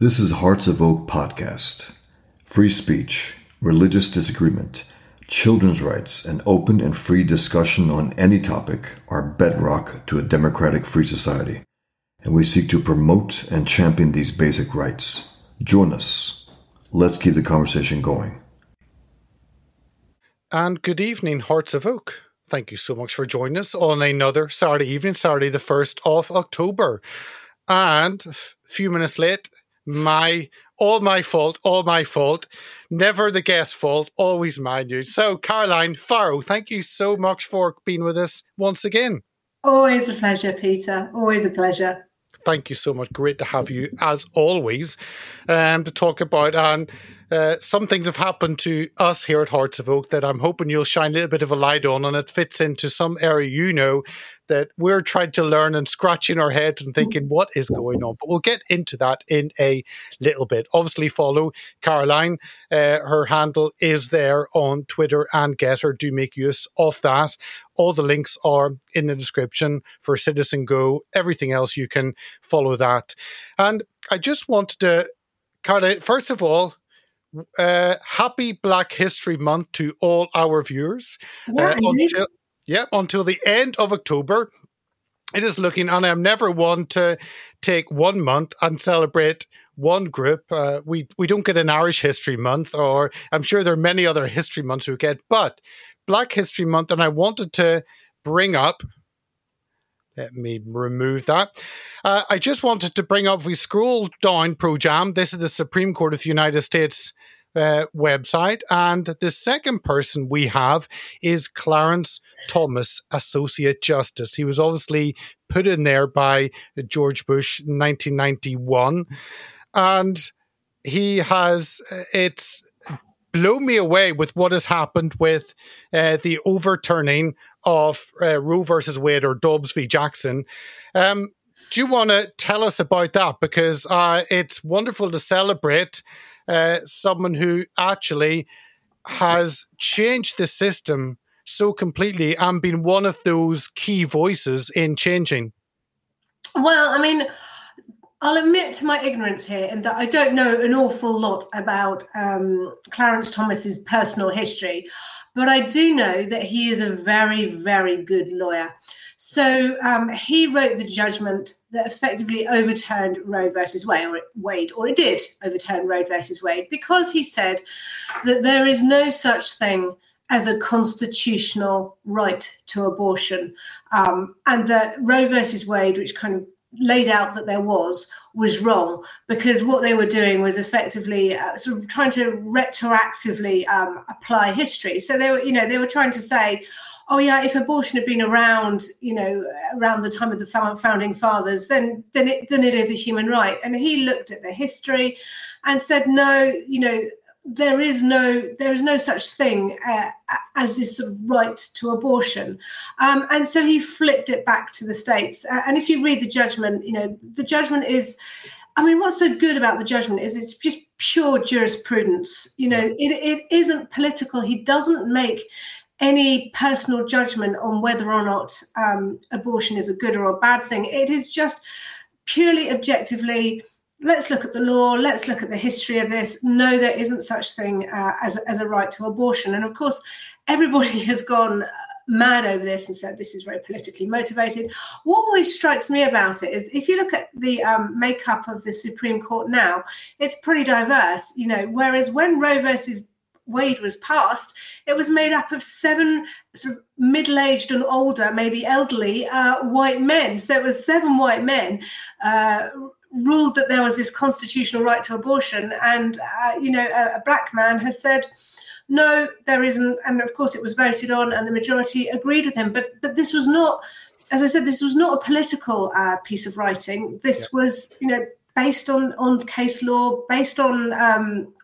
This is Hearts of Oak podcast. Free speech, religious disagreement, children's rights, and open and free discussion on any topic are bedrock to a democratic free society, and we seek to promote and champion these basic rights. Join us. Let's keep the conversation going. And good evening, Hearts of Oak. Thank you so much for joining us on another Saturday evening, Saturday the 1st of October. And a few minutes late, my all my fault, all my fault. Never the guest fault, always my news. So, Caroline Farrow, thank you so much for being with us once again. Always a pleasure, Peter. Always a pleasure. Thank you so much. Great to have you as always um, to talk about. And uh, some things have happened to us here at Hearts of Oak that I'm hoping you'll shine a little bit of a light on, and it fits into some area you know that we're trying to learn and scratching our heads and thinking what is going on. But we'll get into that in a little bit. Obviously, follow Caroline. Uh, her handle is there on Twitter and GETTR. Do make use of that. All the links are in the description for CitizenGO. Everything else you can follow that. And I just wanted to, Caroline, first of all, uh, happy Black History Month to all our viewers. Yeah, uh, until, yeah, until the end of October. It is looking, and I'm never one to take one month and celebrate one group. Uh, we we don't get an Irish History Month, or I'm sure there are many other history months we get, but Black History Month, and I wanted to bring up. Let me remove that. Uh, I just wanted to bring up. We scroll down Pro Jam. This is the Supreme Court of the United States uh, website. And the second person we have is Clarence Thomas, Associate Justice. He was obviously put in there by George Bush in 1991. And he has, uh, it's blown me away with what has happened with uh, the overturning of uh, Roe versus Wade or Dobbs v. Jackson. Um, do you want to tell us about that? Because uh, it's wonderful to celebrate uh, someone who actually has changed the system so completely and been one of those key voices in changing? Well, I mean, I'll admit to my ignorance here in that I don't know an awful lot about um, Clarence Thomas's personal history, but I do know that he is a very, very good lawyer. So um, he wrote the judgment that effectively overturned Roe versus Wade or, Wade, or it did overturn Roe versus Wade, because he said that there is no such thing as a constitutional right to abortion, um, and that Roe versus Wade, which kind of laid out that there was was wrong because what they were doing was effectively uh, sort of trying to retroactively um, apply history so they were you know they were trying to say oh yeah, if abortion had been around, you know, around the time of the founding fathers, then then it then it is a human right. And he looked at the history and said, no, you know, there is no there is no such thing uh, as this sort of right to abortion um, and so he flipped it back to the states uh, and if you read the judgment you know the judgment is i mean what's so good about the judgment is it's just pure jurisprudence you know it, it isn't political he doesn't make any personal judgment on whether or not um, abortion is a good or a bad thing. It is just purely objectively. Let's look at the law. Let's look at the history of this. No, there isn't such thing uh, as as a right to abortion. And of course, everybody has gone mad over this and said this is very politically motivated. What always strikes me about it is if you look at the um, makeup of the Supreme Court now, it's pretty diverse. You know, whereas when Roe versus Wade was passed, it was made up of seven sort of middle-aged and older, maybe elderly uh, white men. So it was seven white men uh, ruled that there was this constitutional right to abortion, and uh, you know, a, a, black man has said. No, there isn't, and of course it was voted on, and the majority agreed with him. But but this was not, as I said, this was not a political uh, piece of writing. This yeah. was, you know, based on on case law, based on um,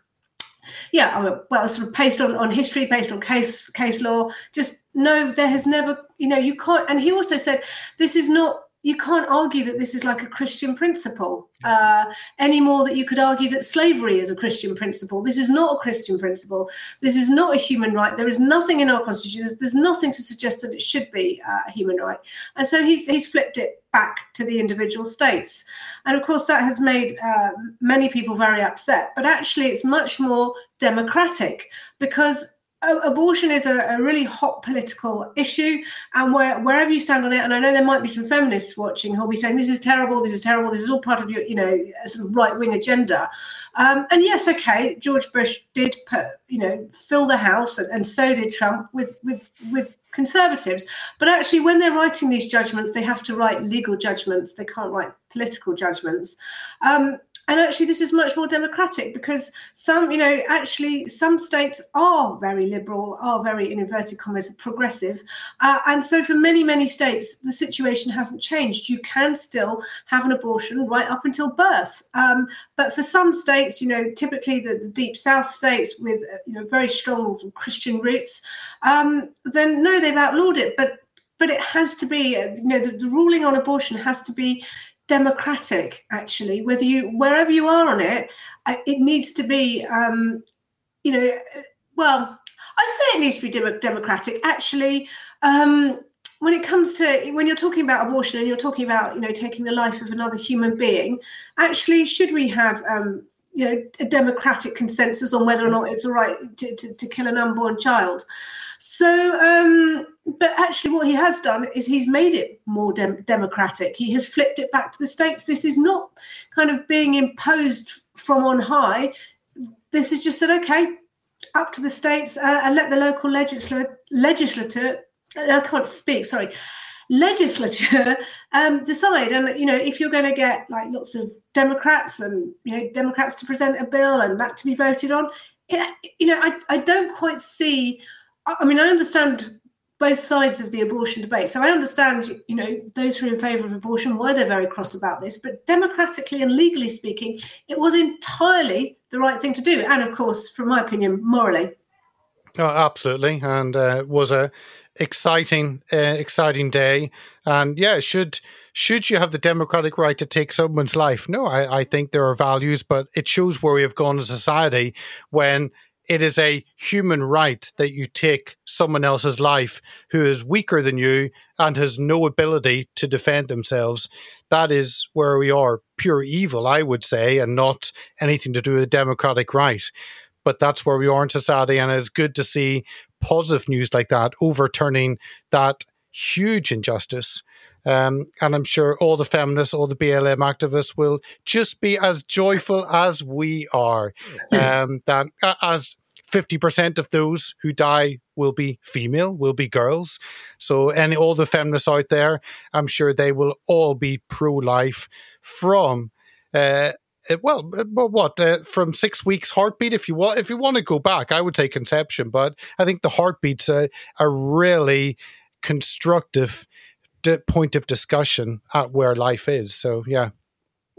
yeah, well, sort of based on, on history, based on case case law. Just no, there has never, you know, you can't. And he also said this is not you can't argue that this is like a Christian principle uh, any more that you could argue that slavery is a Christian principle. This is not a Christian principle. This is not a human right. There is nothing in our constitution. There's, there's nothing to suggest that it should be uh, a human right. And so he's he's flipped it back to the individual states. And of course, that has made uh, many people very upset. But actually, it's much more democratic because abortion is a, a, really hot political issue and where, wherever you stand on it and i know there might be some feminists watching who'll be saying this is terrible this is terrible this is all part of your you know sort of right-wing agenda. Um, and yes okay george bush did put you know fill the house and, and so did trump with with with conservatives. But actually when they're writing these judgments they have to write legal judgments they can't write political judgments. Um, and actually this is much more democratic because some you know actually some states are very liberal are very in inverted commas progressive. Uh, and so for many many states the situation hasn't changed. You can still have an abortion right up until birth. Um, but for some states you know typically the, the deep south states with uh, you know very strong christian roots um, then no they've outlawed it. But but it has to be uh, you know the, the ruling on abortion has to be democratic actually. Whether you wherever you are on it uh, it needs to be um you know well i say it needs to be dem- democratic. Actually um when it comes to when you're talking about abortion and you're talking about you know taking the life of another human being actually should we have um you know a democratic consensus on whether or not it's all right to, to, to kill an unborn child? So, um, but actually, what he has done is he's made it more dem- democratic. He has flipped it back to the states. This is not kind of being imposed from on high. This is just said, okay, up to the states uh, and let the local legislature, legislature, I can't speak, sorry, legislature um, decide. And, you know, if you're going to get like lots of Democrats and, you know, Democrats to present a bill and that to be voted on, it, you know, I, I don't quite see I mean, I understand both sides of the abortion debate. So I understand, you know, those who are in favour of abortion, why they're very cross about this. But democratically and legally speaking, it was entirely the right thing to do. And of course, from my opinion, morally. Oh, absolutely. And uh, was a exciting, uh, exciting day. And yeah, should should you have the democratic right to take someone's life? No, I, I think there are values, but it shows where we have gone as a society when it is a human right that you take someone else's life who is weaker than you and has no ability to defend themselves. That is where we are pure evil, I would say, and not anything to do with democratic right. But that's where we are in society, and it's good to see positive news like that overturning that huge injustice. Um, and I'm sure all the feminists, all the BLM activists will just be as joyful as we are. Um, that as 50% of those who die will be female, will be girls. So, and all the feminists out there, I'm sure they will all be pro life from. Uh, uh well, uh, what uh, from six weeks heartbeat? If you want, if you want to go back, I would say conception, but I think the heartbeat's a, a really constructive point of discussion at where life is. So, yeah.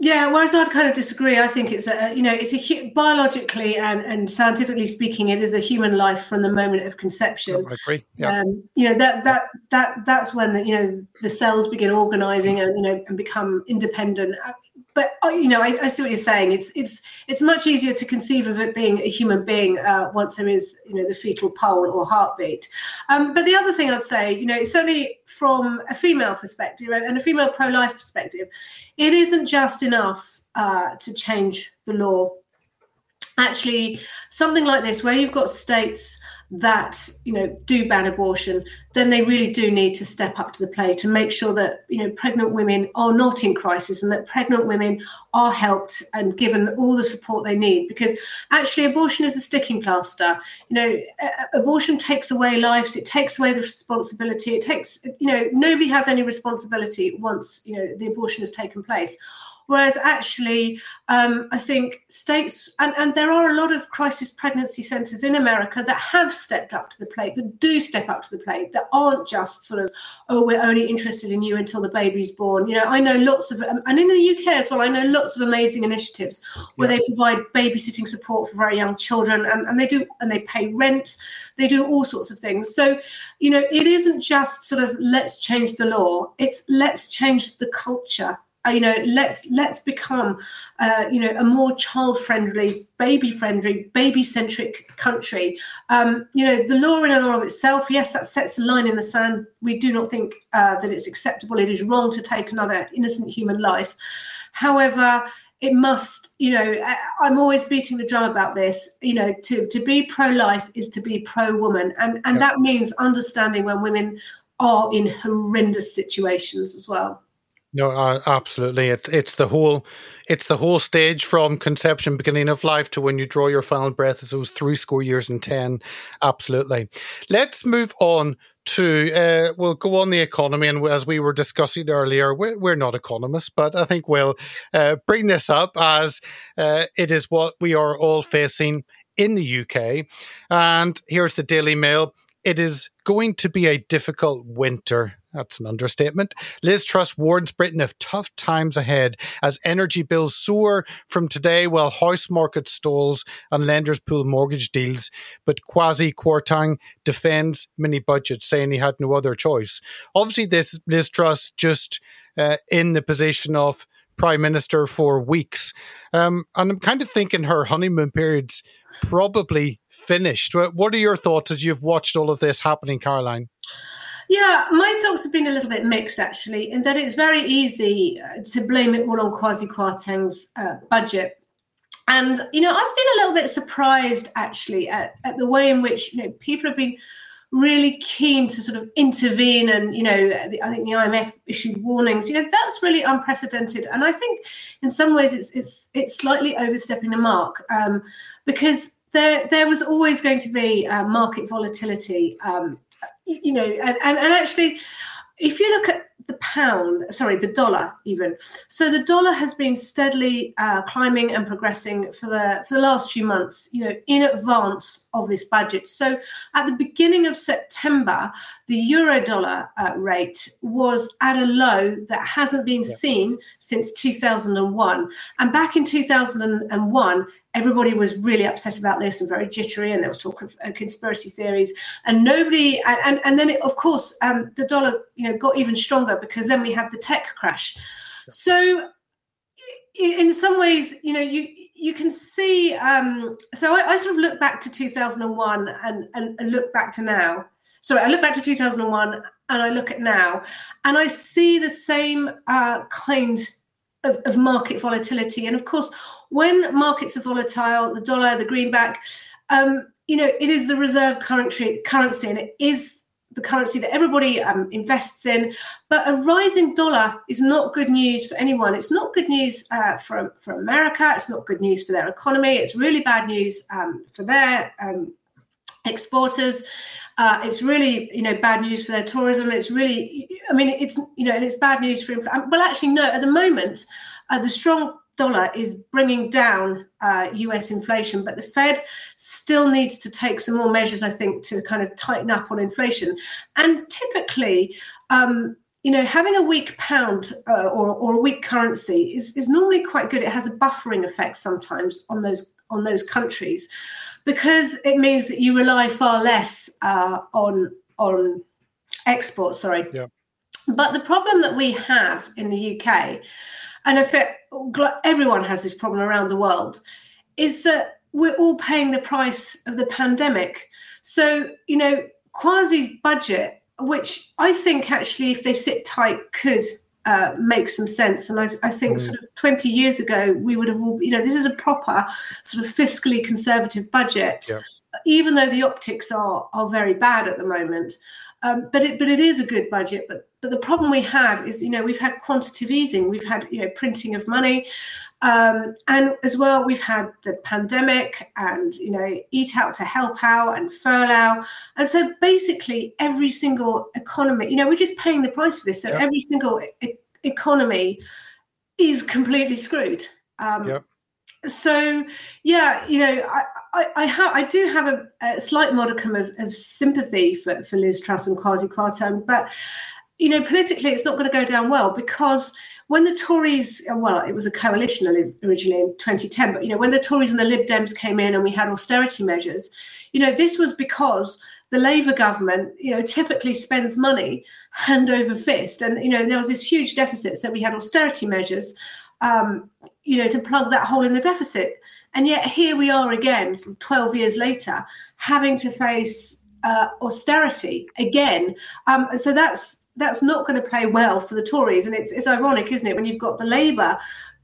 Yeah, whereas I'd kind of disagree. I think it's a you know it's a biologically and, and scientifically speaking, it is a human life from the moment of conception. I agree. Yeah. Um, you know that that that that's when the, you know the cells begin organizing and you know and become independent but uh, you know, I, I, see what you're saying. It's it's it's much easier to conceive of it being a human being uh, once there is you know the fetal pole or heartbeat. Um, but the other thing I'd say, you know, certainly from a female perspective and a female pro-life perspective, it isn't just enough uh, to change the law. Actually, something like this, where you've got states that you know do ban abortion then they really do need to step up to the plate and make sure that you know pregnant women are not in crisis and that pregnant women are helped and given all the support they need. Because actually abortion is a sticking plaster. You know abortion takes away lives it takes away the responsibility it takes you know nobody has any responsibility once you know the abortion has taken place Whereas actually, um, I think states, and, and there are a lot of crisis pregnancy centres in America that have stepped up to the plate, that do step up to the plate, that aren't just sort of, oh, we're only interested in you until the baby's born. You know, I know lots of, um, and in the UK as well, I know lots of amazing initiatives where yeah. they provide babysitting support for very young children and, and they do, and they pay rent, they do all sorts of things. So, you know, it isn't just sort of let's change the law, it's let's change the culture you know let's let's become uh, you know a more child friendly baby friendly baby centric country. Um, you know the law in and of itself yes that sets a line in the sand. We do not think uh, that it's acceptable. It is wrong to take another innocent human life. However it must you know i'm always beating the drum about this. You know to to be pro-life is to be pro-woman. And and yep. that means understanding when women are in horrendous situations as well no, uh, absolutely. It's it's the whole it's the whole stage from conception, beginning of life, to when you draw your final breath. As those three score years and ten. Absolutely. Let's move on to uh, we'll go on the economy, and as we were discussing earlier, we're, we're not economists, but I think we'll uh, bring this up as uh, it is what we are all facing in the UK. And here's the Daily Mail. It is going to be a difficult winter that's an understatement. Liz Truss warns Britain of tough times ahead as energy bills soar from today while house market stalls and lenders pull mortgage deals. But Kwasi Kwarteng defends mini budgets, saying he had no other choice. Obviously, this Liz Truss just uh, in the position of prime minister for weeks. Um, and I'm kind of thinking her honeymoon period's probably finished. What are your thoughts as you've watched all of this happening, Caroline? Yeah, my thoughts have been a little bit mixed actually, in that it's very easy uh, to blame it all on Kwasi Kwarteng's uh, budget. And, you know, I've been a little bit surprised actually at, at the way in which, you know, people have been really keen to sort of intervene and you know the, i think the imf issued warnings. You know that's really unprecedented. And i think in some ways it's it's it's slightly overstepping the mark um, because there there was always going to be uh, market volatility um, you know, and, and, and actually, if you look at the pound, sorry, the dollar even. So the dollar has been steadily uh, climbing and progressing for the for the last few months. You know, in advance of this budget. So at the beginning of September, the euro dollar uh, rate was at a low that hasn't been yeah. seen since 2001. And back in 2001, everybody was really upset about this and very jittery, and there was talk of uh, conspiracy theories. And nobody, and and, and then it, of course um, the dollar, you know, got even stronger because then we had the tech crash. So in some ways, you know, you you can see. Um, so I, I, sort of look back to 2001 and, and, look back to now. Sorry, I look back to 2001 and I look at now, and I see the same uh, kind of, of market volatility. And of course, when markets are volatile, the dollar, the greenback, um, you know, it is the reserve currency, currency, and it is the currency that everybody um, invests in. But a rising dollar is not good news for anyone. It's not good news uh, for for America. It's not good news for their economy. It's really bad news um, for their um, exporters. Uh, it's really, you know, bad news for their tourism. It's really, I mean, it's, you know, and it's bad news for, well, actually, no, at the moment, uh, the strong dollar is bringing down uh, US inflation, but the Fed still needs to take some more measures, I think, to kind of tighten up on inflation. And typically, um, you know, having a weak pound uh, or, or a weak currency is, is normally quite good. It has a buffering effect sometimes on those on those countries because it means that you rely far less uh, on on export. Sorry. Yeah. But the problem that we have in the UK, and if it, everyone has this problem around the world, is that we're all paying the price of the pandemic. So you know, Kwasi's budget, which I think actually, if they sit tight, could uh, make some sense. And I, I think mm. sort of 20 years ago, we would have all, you know, this is a proper sort of fiscally conservative budget, yeah. even though the optics are are very bad at the moment. Um, but it but it is a good budget. But but the problem we have is, you know, we've had quantitative easing, we've had you know printing of money, um, and as well we've had the pandemic and you know eat out to help out and furlough, and so basically every single economy, you know, we're just paying the price for this. So every single e- economy is completely screwed. Um, yep. So, yeah, you know, I, I, I, ha- I do have a, a slight modicum of, of, sympathy for, for Liz Truss and Kwasi Kwarteng, but, you know, politically it's not going to go down well because when the Tories, well, it was a coalition originally in 2010, but, you know, when the Tories and the Lib Dems came in and we had austerity measures, you know, this was because the Labour government, you know, typically spends money hand over fist. And, you know, there was this huge deficit. So we had austerity measures, um, you know, to plug that hole in the deficit. And yet here we are again, 12 years later, having to face uh, austerity again. Um, so that's that's not going to play well for the Tories. And it's, it's ironic, isn't it, when you've got the Labour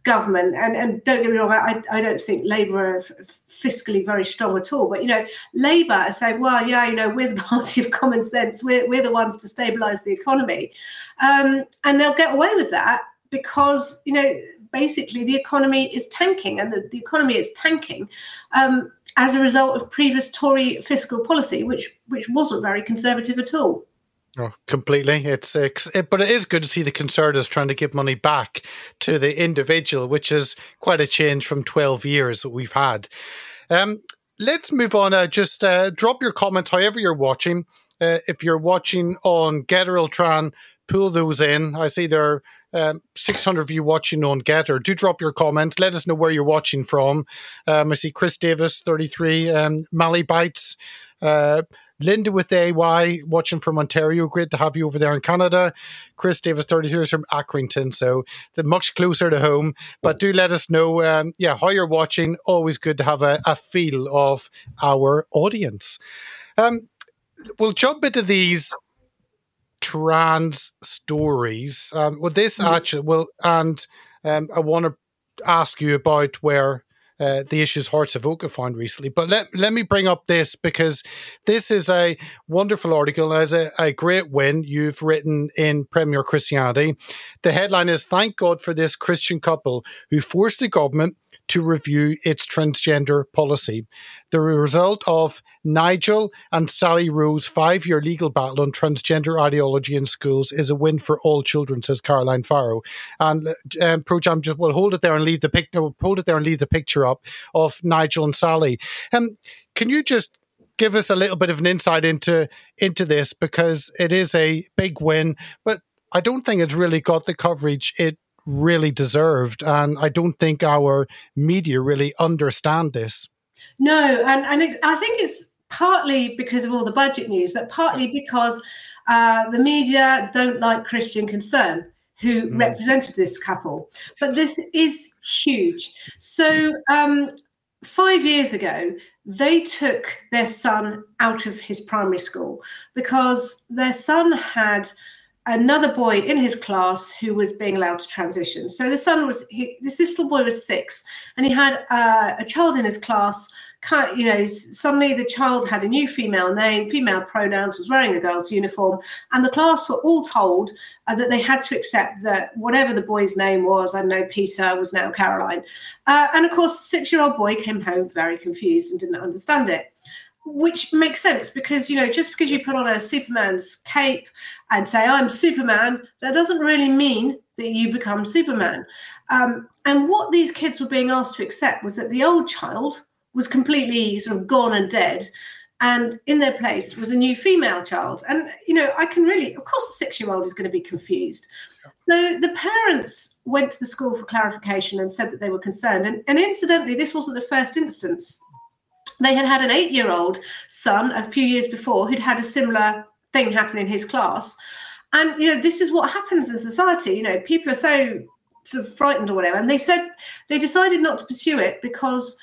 government, and, and don't get me wrong, I, I don't think Labour are fiscally very strong at all. But, you know, Labour are saying, well, yeah, you know, we're the party of common sense. We're, we're the ones to stabilise the economy. Um, and they'll get away with that because, you know, basically the economy is tanking and the, the economy is tanking um, as a result of previous Tory fiscal policy, which which wasn't very conservative at all. Oh, completely. It's, it's it, but it is good to see the Conservatives trying to give money back to the individual, which is quite a change from twelve years that we've had. Um, let's move on. Uh, just uh, drop your comment, however you're watching. Uh, if you're watching on GETTR Ultran, pull those in. I see there are um, 600 of you watching on GETTR. Do drop your comments. Let us know where you're watching from. Um, I see Chris Davis, 33, um, Mally Bites. Uh, Linda with AY watching from Ontario. Great to have you over there in Canada. Chris Davis, 32 is from Accrington, so they're much closer to home. But do let us know, um, yeah, how you're watching. Always good to have a, a feel of our audience. Um, we'll jump into these trans stories. Um, well, this mm-hmm. actually, well, and um, I want to ask you about where uh, the issues Hearts of Oak have found recently. But let, let me bring up this because this is a wonderful article as a, a great win you've written in Premier Christianity. The headline is Thank God for this Christian couple who forced the government to review its transgender policy. The result of Nigel and Sally Rowe's five year legal battle on transgender ideology in schools is a win for all children, says Caroline Farrow. And um, Projam just will hold it there and leave the picture, hold it there and leave the picture up of Nigel and Sally. Um, can you just give us a little bit of an insight into into this because it is a big win, but I don't think it's really got the coverage it really deserved. And I don't think our media really understand this. No, and, and I think it's partly because of all the budget news, but partly because uh, the media don't like Christian Concern, who mm. represented this couple. But this is huge. So, um, five years ago, they took their son out of his primary school because their son had another boy in his class who was being allowed to transition. So the son was he, this, this little boy was six, and he had uh, a child in his class. You know, suddenly the child had a new female name, female pronouns, was wearing a girl's uniform, and the class were all told uh, that they had to accept that whatever the boy's name was, I know Peter was now Caroline, uh, and of course, six-year-old boy came home very confused and didn't understand it which makes sense because you know just because you put on a superman's cape and say i'm superman that doesn't really mean that you become superman. Um, and what these kids were being asked to accept was that the old child was completely sort of gone and dead and in their place was a new female child. And you know i can really of course a six year old is going to be confused. So the parents went to the school for clarification and said that they were concerned. And, and incidentally this wasn't the first instance they had had an eight year old son a few years before who'd had a similar thing happen in his class. And, you know, this is what happens in society. You know, people are so sort of frightened or whatever. And they said they decided not to pursue it because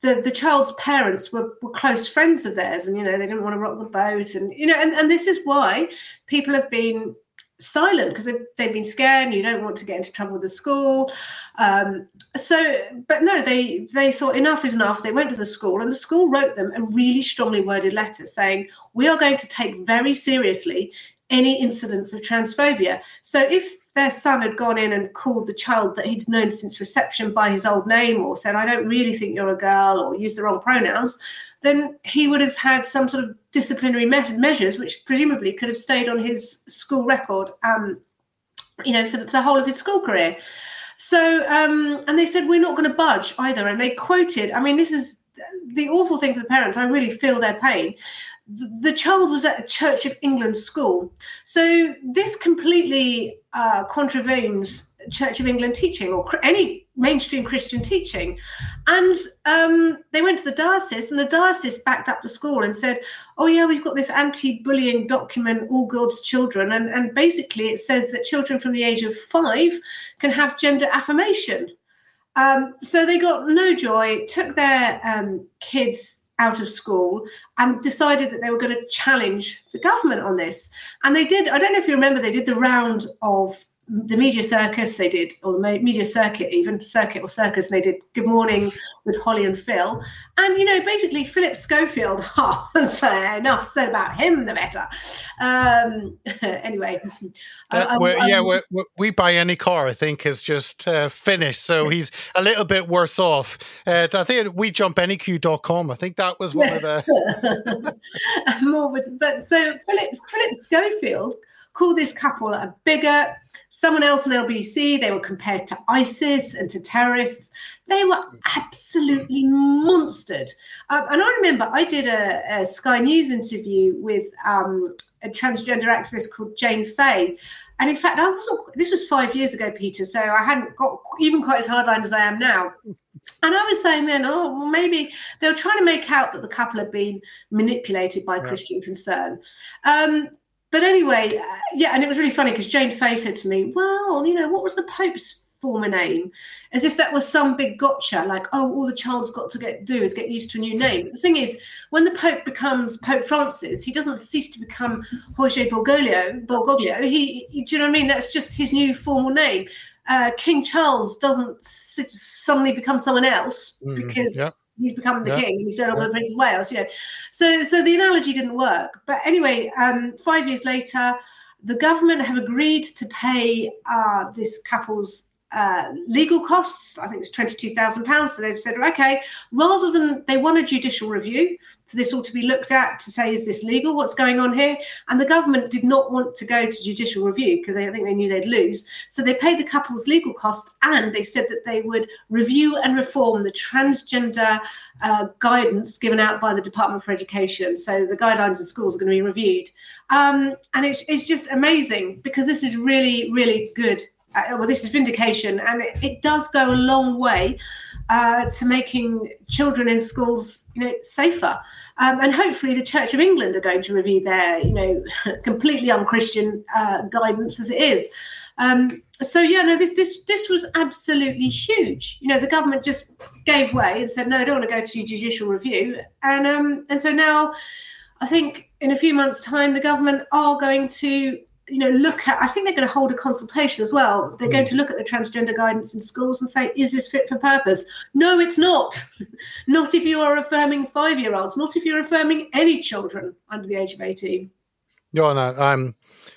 the, the child's parents were, were close friends of theirs and, you know, they didn't want to rock the boat. And, you know, and, and this is why people have been silent because they've, they've been scared and you don't want to get into trouble with the school. Um, so but no they they thought enough is enough. They went to the school and the school wrote them a really strongly worded letter saying we are going to take very seriously any incidents of transphobia. So if their son had gone in and called the child that he'd known since reception by his old name or said i don't really think you're a girl or used the wrong pronouns then he would have had some sort of disciplinary me- measures, which presumably could have stayed on his school record, um, you know, for the, for the, whole of his school career. So, um, and they said, we're not going to budge either. And they quoted, I mean, this is the awful thing for the parents. I really feel their pain. The, child was at a Church of England school. So this completely uh, contravenes Church of England teaching or any mainstream Christian teaching. And um, they went to the diocese, and the diocese backed up the school and said, Oh, yeah, we've got this anti bullying document, All God's Children. And, and basically, it says that children from the age of five can have gender affirmation. Um, so they got no joy, took their um, kids out of school and decided that they were going to challenge the government on this. And they did, I don't know if you remember, they did the round of the media circus they did or the media circuit even circuit or circus they did good morning with holly and phil. And you know basically philip schofield oh, enough said about him the better. Um anyway. Uh, I, yeah we buy any car i think is just uh, finished. So he's a little bit worse off. Uh, i think we jump anyq.com i think that was one of the more but so philip philip schofield called this couple a bigot Someone else on LBC, they were compared to ISIS and to terrorists. They were absolutely monstered. Uh, and I remember I did a, a Sky News interview with um, a transgender activist called Jane Fae. And in fact, I wasn't, this was five years ago, Peter, so I hadn't got even quite as hardline as I am now. And I was saying then, oh, well, maybe they were trying to make out that the couple had been manipulated by yeah. Christian concern. Um, but anyway, uh, yeah, and it was really funny because Jane Fae said to me, "Well, you know, what was the Pope's former name?" As if that was some big gotcha, like, "Oh, all the child's got to get do is get used to a new name." the thing is, when the Pope becomes Pope Francis, he doesn't cease to become Jorge Bergoglio. Bergoglio. He, he, do you know what I mean? That's just his new formal name. Uh, King Charles doesn't suddenly become someone else mm, because. Yeah he's become the yeah. king. He's no longer yeah. the Prince of Wales. You know, so so the analogy didn't work. But anyway, um, five years later, the government have agreed to pay uh, this couple's uh, legal costs. I think it's twenty-two thousand pounds. So they've said, okay, rather than they want a judicial review for this all to be looked at to say, is this legal? What's going on here? And the government did not want to go to judicial review because I think they knew they'd lose. So they paid the couple's legal costs, and they said that they would review and reform the transgender uh, guidance given out by the Department for Education. So the guidelines of schools are going to be reviewed. Um, and it's, it's just amazing because this is really, really good uh, well, this is vindication, and it, it does go a long way uh, to making children in schools, you know, safer. Um, and hopefully, the Church of England are going to review their, you know, completely unchristian uh, guidance as it is. Um, so yeah, no, this this this was absolutely huge. You know, the government just gave way and said, no, I don't want to go to judicial review, and um, and so now, I think in a few months' time, the government are going to you know look at i think they're going to hold a consultation as well. They're going to look at the transgender guidance in schools and say is this fit for purpose? No it's not. Not if you are affirming five year olds not if you're affirming any children under the age of 18 no, no i'm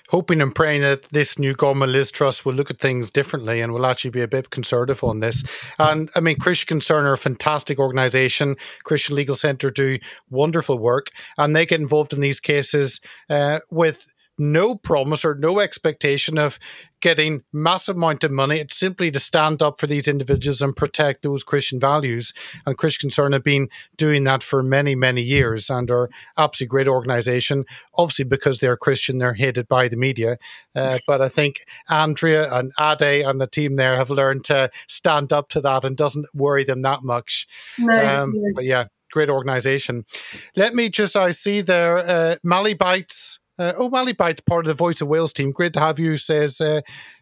hoping and praying that this new government liz truss will look at things differently and will actually be a bit conservative on this. And i mean christian concern are a fantastic organization. Christian legal center do wonderful work and they get involved in these cases uh, with no promise or no expectation of getting massive amount of money. It's simply to stand up for these individuals and protect those Christian values. And Christian Concern have been doing that for many, many years and are absolutely great organization. Obviously, because they're Christian, they're hated by the media. Uh, but I think Andrea and Ade and the team there have learned to stand up to that and doesn't worry them that much. No, um, But yeah, great organization. Let me just, I see there, uh, Mally Bites uh, O'Malley Bites, part of the Voice of Wales team. Great to have you, says. Uh,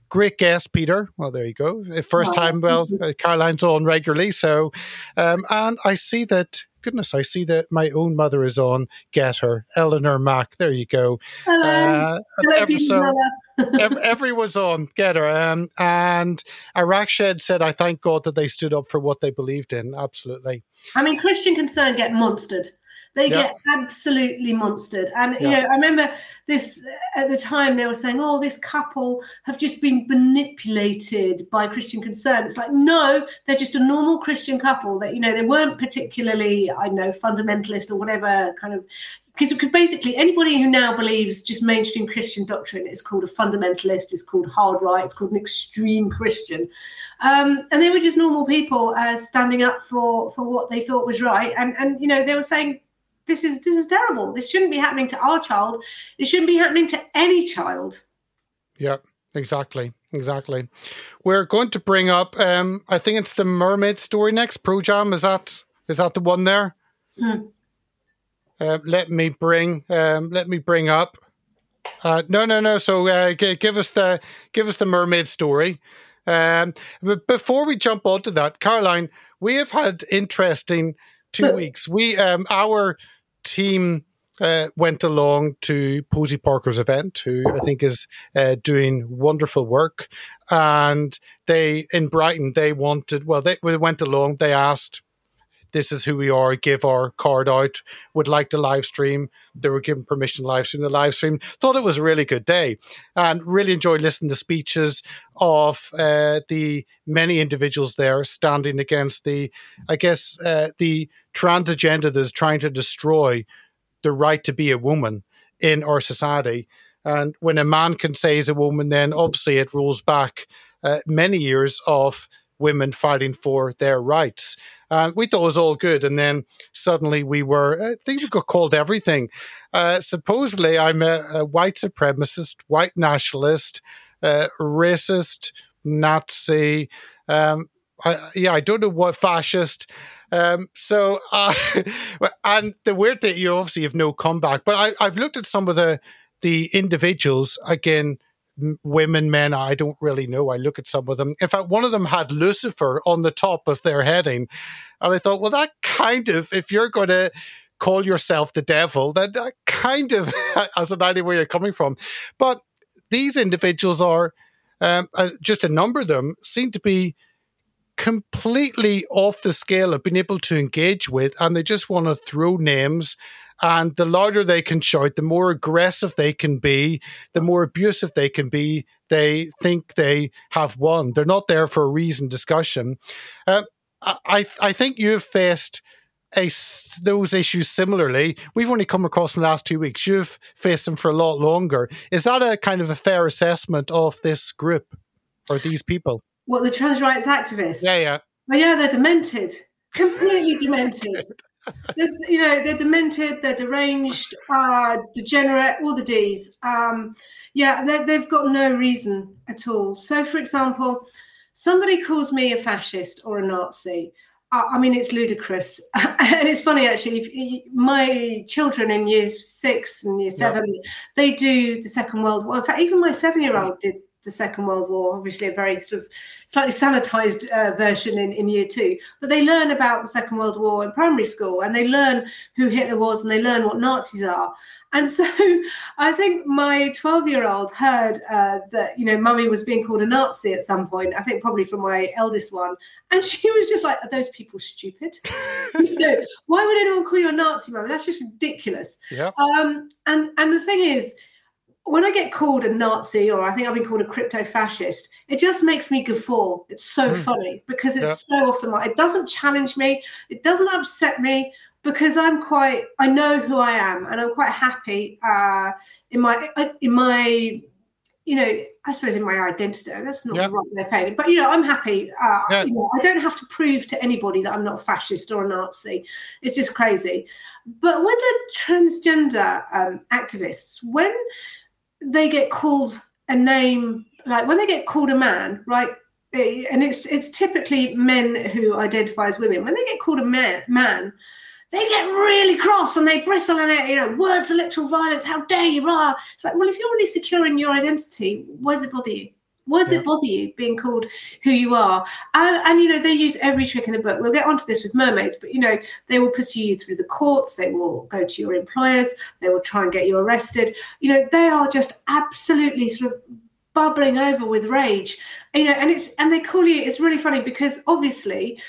great guest, Peter. Well, there you go. Uh, first time, well, uh, Caroline's on regularly. So, um, and I see that, goodness, I see that my own mother is on. GETTR. Eleanor Mack. There you go. Hello. Uh, Hello, Peter. So, everyone's on. GETTR. Um, and Iraq Shed said, I thank God that they stood up for what they believed in. Absolutely. I mean, Christian Concern get monstered. They get absolutely monstered. And you know, I remember this at the time they were saying, "Oh, this couple have just been manipulated by Christian Concern." It's like, no, they're just a normal Christian couple. That you know, they weren't particularly, I know, fundamentalist or whatever kind of because basically anybody who now believes just mainstream Christian doctrine is called a fundamentalist, is called hard right, it's called an extreme Christian, um, and they were just normal people uh, standing up for for what they thought was right, and and you know they were saying this is this is terrible. This shouldn't be happening to our child. It shouldn't be happening to any child. Yeah, exactly. Exactly. We're going to bring up um I think it's the mermaid story next. Projam, is that is that the one there? Hmm. Uh, let me bring um let me bring up uh, no, no, no. So uh, g- give us the give us the mermaid story. Um, but before we jump onto that, Caroline, we have had interesting two weeks. We um, our team uh, went along to Posie Parker's event, who I think is uh, doing wonderful work. And they, in Brighton, they wanted, well, they went along, they asked, this is who we are, give our card out, would like to live stream. They were given permission to live stream the live stream. Thought it was a really good day and really enjoyed listening to speeches of uh, the many individuals there standing against the, I guess, uh, the trans agenda that is trying to destroy the right to be a woman in our society. And when a man can say he's a woman, then obviously it rolls back uh, many years of women fighting for their rights. And we thought it was all good. And then suddenly we were, I think we got called everything. Uh, supposedly, I'm a, a, white supremacist, white nationalist, uh, racist, Nazi. Um, I, yeah, I don't know what fascist. Um, so, uh, and the weird thing, you obviously have no comeback, but I, I've looked at some of the the individuals again women, men, I don't really know. I look at some of them. In fact, one of them had Lucifer on the top of their heading. And I thought, well, that kind of, if you're going to call yourself the devil, then that kind of has an idea where you're coming from. But these individuals are, um, uh, just a number of them, seem to be completely off the scale of being able to engage with, and they just want to throw names. And the louder they can shout, the more aggressive they can be, the more abusive they can be. They think they have won. They're not there for a reason discussion. Uh, I I think you've faced a, those issues similarly. We've only come across in the last two weeks. You've faced them for a lot longer. Is that a kind of a fair assessment of this group or these people? Well, the trans rights activists? Yeah, yeah. Well, yeah, they're demented, completely demented. There's, you know, they're demented, they're deranged, uh, degenerate, all the D's. Um, yeah, they've got no reason at all. So, for example, somebody calls me a fascist or a Nazi. I mean, it's ludicrous, and it's funny actually. My children in year six and year seven, yep. they do the Second World War. In fact, even my seven-year-old did the Second World War, obviously a very sort of slightly sanitized uh, version in, in year two. But they learn about the Second World War in primary school and they learn who Hitler was and they learn what Nazis are. And so I think my 12 year old heard uh, that, you know, mummy was being called a Nazi at some point, I think probably from my eldest one. And she was just like, are those people stupid? you know, why would anyone call you a Nazi, mummy? That's just ridiculous. Yeah. Um, and, and the thing is, when I get called a Nazi or I think I've been called a crypto fascist, it just makes me guffaw. It's so mm. funny because it's yeah. so often like it doesn't challenge me, it doesn't upset me because I'm quite I know who I am and I'm quite happy uh, in my uh, in my you know I suppose in my identity. That's not yeah. the right way of it, but you know I'm happy. Uh, yeah. you know, I don't have to prove to anybody that I'm not a fascist or a Nazi. It's just crazy. But with the transgender um, activists, when they get called a name like when they get called a man, right? Eh, and it's it's typically men who identify as women. When they get called a man, man, they get really cross and they bristle and they, you know, words electoral violence. How dare you? Are it's like, well, if you're really secure in your identity, why does it bother you? Why does yeah. it bother you being called who you are? And, and, you know, they use every trick in the book. We'll get onto this with mermaids, but you know, they will pursue you through the courts. They will go to your employers. They will try and get you arrested. You know, they are just absolutely sort of bubbling over with rage. You know, and it's and they call you. It's really funny because obviously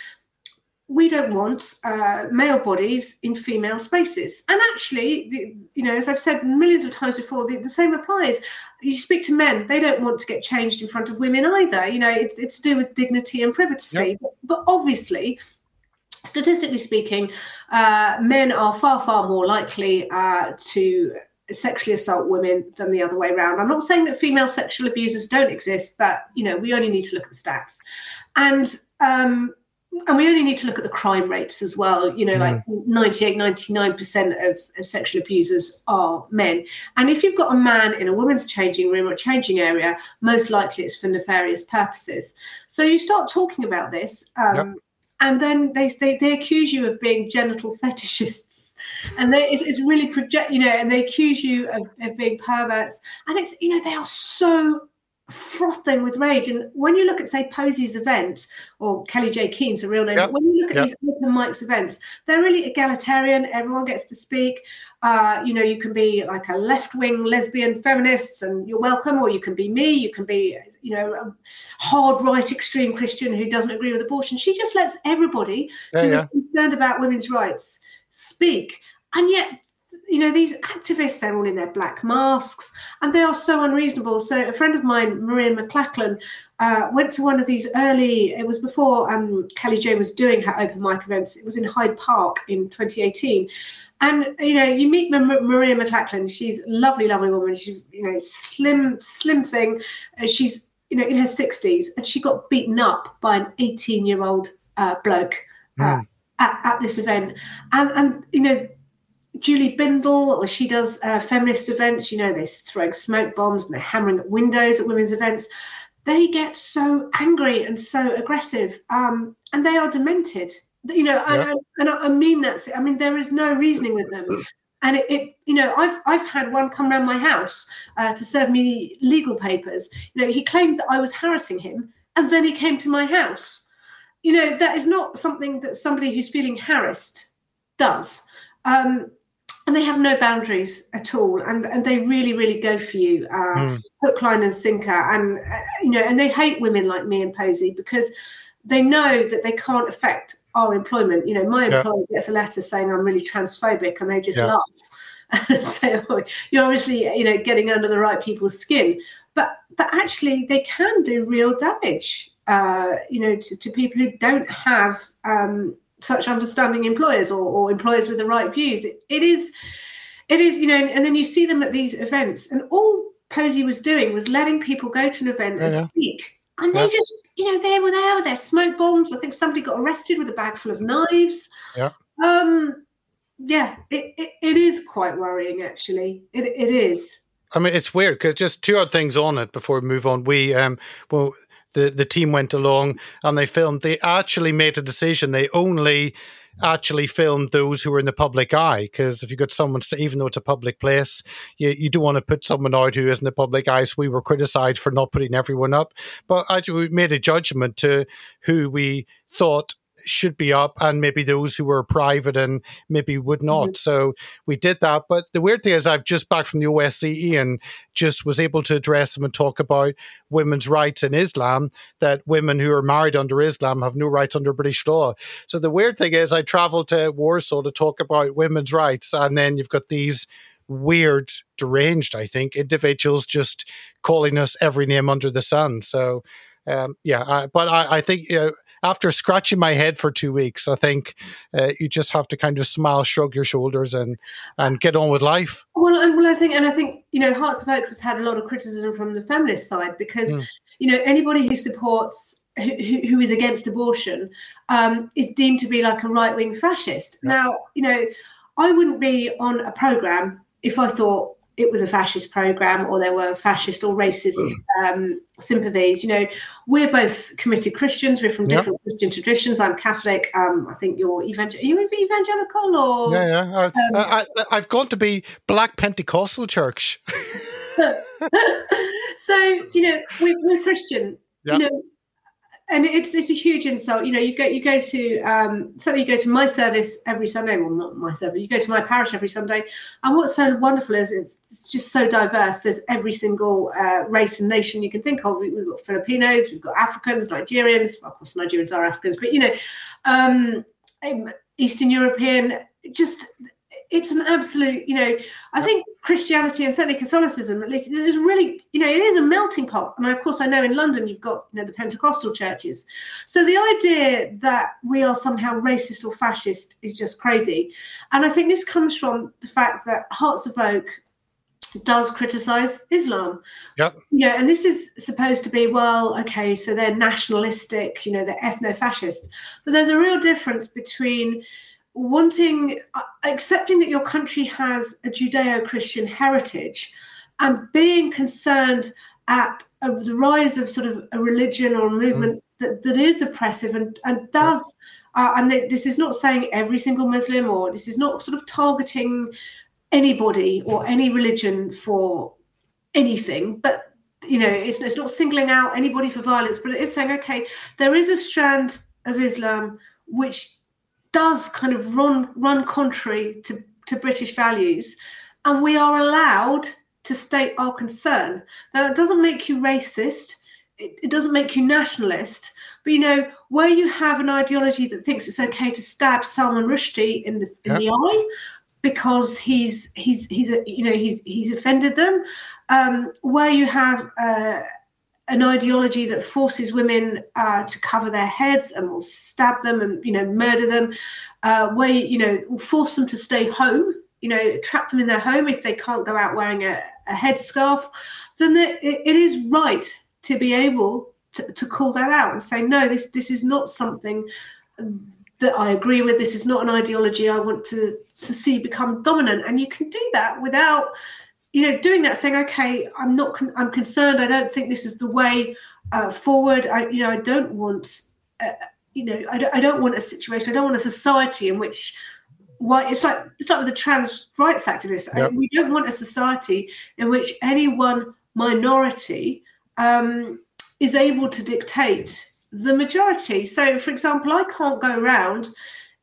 we don't want uh, male bodies in female spaces. And actually, the, you know, as I've said millions of times before, the, the, same applies. You speak to men; they don't want to get changed in front of women either. You know, it's, it's to do with dignity and privacy. Yep. But, but obviously, statistically speaking, uh, men are far, far more likely uh, to sexually assault women than the other way around. I'm not saying that female sexual abusers don't exist, but you know we only need to look at the stats, and um, and we only need to look at the crime rates as well. You know, mm. like 98, 99% of, of sexual abusers are men. And if you've got a man in a woman's changing room or changing area, most likely it's for nefarious purposes. So you start talking about this, um, yep. and then they, they, they accuse you of being genital fetishists. And they, it's, it's really project, you know, and they accuse you of, of being perverts. And it's, you know, they are so frothing with rage. And when you look at, say, Posie's event or Kellie-Jay Keen's a real name, yep. when you look at yep. these open mics events, they're really egalitarian. Everyone gets to speak. Uh, you know, you can be like a left wing lesbian feminist and you're welcome, or you can be me. You can be, you know, a hard right extreme Christian who doesn't agree with abortion. She just lets everybody yeah, who yeah. is concerned about women's rights speak. And yet you know, these activists, they're all in their black masks and they are so unreasonable. So, a friend of mine, Maria McLachlan, uh, went to one of these early, it was before um, Kellie-Jay was doing her open mic events. It was in Hyde Park in 2018. And, you know, you meet Maria McLachlan. She's a lovely, lovely woman. She's, you know, slim, slim thing. Uh, she's, you know, in her 60s and she got beaten up by an 18 year old uh, bloke. Mm. At, at this event, and and you know Julie Bindel, or she does uh, feminist events. You know, they're throwing smoke bombs and they're hammering at windows at women's events. They get so angry and so aggressive, um, and they are demented. You know, yeah. and, and, I mean that. I mean, there is no reasoning with them. And it, it, you know, I've I've had one come round my house uh, to serve me legal papers. You know, he claimed that I was harassing him, and then he came to my house. You know, that is not something that somebody who's feeling harassed does. Um, and they have no boundaries at all. And and they really really go for you uh, mm. hook line and sinker. And uh, you know and they hate women like me and Posie because they know that they can't affect our employment. You know my employer gets a letter saying i'm really transphobic and they just yeah. laugh. And say oh, you're obviously you know getting under the right people's skin. But but actually they can do real damage uh, you know to, to people who don't have um, such understanding employers or, or employers with the right views. It, it is, it is, you know, and then you see them at these events, and all Posie was doing was letting people go to an event yeah, and speak. And they just, you know, they were there with their smoke bombs. I think somebody got arrested with a bag full of knives. Yeah. Um, yeah, it, it, it is quite worrying, actually. It, it is. I mean, it's weird because just two other things on it before we move on. We, um, well, the the team went along and they filmed. They actually made a decision. They only actually filmed those who were in the public eye because if you got someone even though it's a public place you, you do want to put someone out who is in the public eye so we were criticized for not putting everyone up but actually we made a judgment to who we thought should be up and maybe those who were private and maybe would not. Mm-hmm. So we did that. But the weird thing is I've just back from the OSCE and just was able to address them and talk about women's rights in Islam, that women who are married under Islam have no rights under British law. So the weird thing is I traveled to Warsaw to talk about women's rights and then you've got these weird, deranged, I think, individuals just calling us every name under the sun. So um, yeah, I, but I, I think you know, after scratching my head for two weeks, I think uh, you just have to kind of smile, shrug your shoulders, and and get on with life. Well, and well, I think, and I think you know, Hearts of Oak has had a lot of criticism from the feminist side because mm. you know anybody who supports who, who is against abortion um, is deemed to be like a right wing fascist. Yeah. Now, you know, I wouldn't be on a program if I thought it was a fascist program or there were fascist or racist mm. um, sympathies. You know, we're both committed Christians. We're from different Christian traditions. I'm Catholic. Um, I think you're evangel- Are you evangelical or? Yeah, yeah. Um, I, have gone to be Black Pentecostal Church. so you know, we, are Christian. You know, and it's it's a huge insult. You know, you go you go to um, certainly you go to my service every Sunday. Well, not my service. You go to my parish every Sunday, and what's so wonderful is it's, just so diverse. There's every single uh, race and nation you can think of. We, have got Filipinos, we've got Africans, Nigerians. Well, of course, Nigerians are Africans, but you know, um, Eastern European. Just it's an absolute, you know, I think Christianity and certainly Catholicism, at least, is really, you know, it is a melting pot. And of course, I know in London you've got, you know, the Pentecostal churches. So the idea that we are somehow racist or fascist is just crazy. And I think this comes from the fact that Hearts of Oak does criticize Islam. Yep. You know, and this is supposed to be, well, okay, so they're nationalistic, you know, they're ethno fascist. But there's a real difference between wanting, uh, accepting that your country has a Judeo Christian heritage and being concerned at the rise of sort of a religion or a movement mm. that, that is oppressive and, and does. Uh, and this is not saying every single Muslim, or this is not sort of targeting anybody or any religion for anything, but you know, it's, it's not singling out anybody for violence, but it is saying, okay, there is a strand of Islam which does kind of run run contrary to, to British values, and we are allowed to state our concern. Now, that doesn't make you racist. It, it doesn't make you nationalist, but you know, where you have an ideology that thinks it's okay to stab Salman Rushdie in the in yep. the eye, because he's he's he's a, you know he's he's offended them. Um, where you have uh, an ideology that forces women uh, to cover their heads and will stab them and you know murder them, uh, where you know will force them to stay home, you know trap them in their home if they can't go out wearing a, a headscarf, then the, it, it is right to be able to, to call that out and say no, this this is not something that I agree with. This is not an ideology I want to, to see become dominant. And you can do that without, you know, doing that, saying, okay, I'm not, con- I'm concerned. I don't think this is the way uh, forward. I, you know, I don't want, uh, you know, I don't, I don't want a situation. I don't want a society in which why it's like it's like with the trans rights activists. Yep. We don't want a society in which any one minority um, is able to dictate the majority. So, for example, I can't go around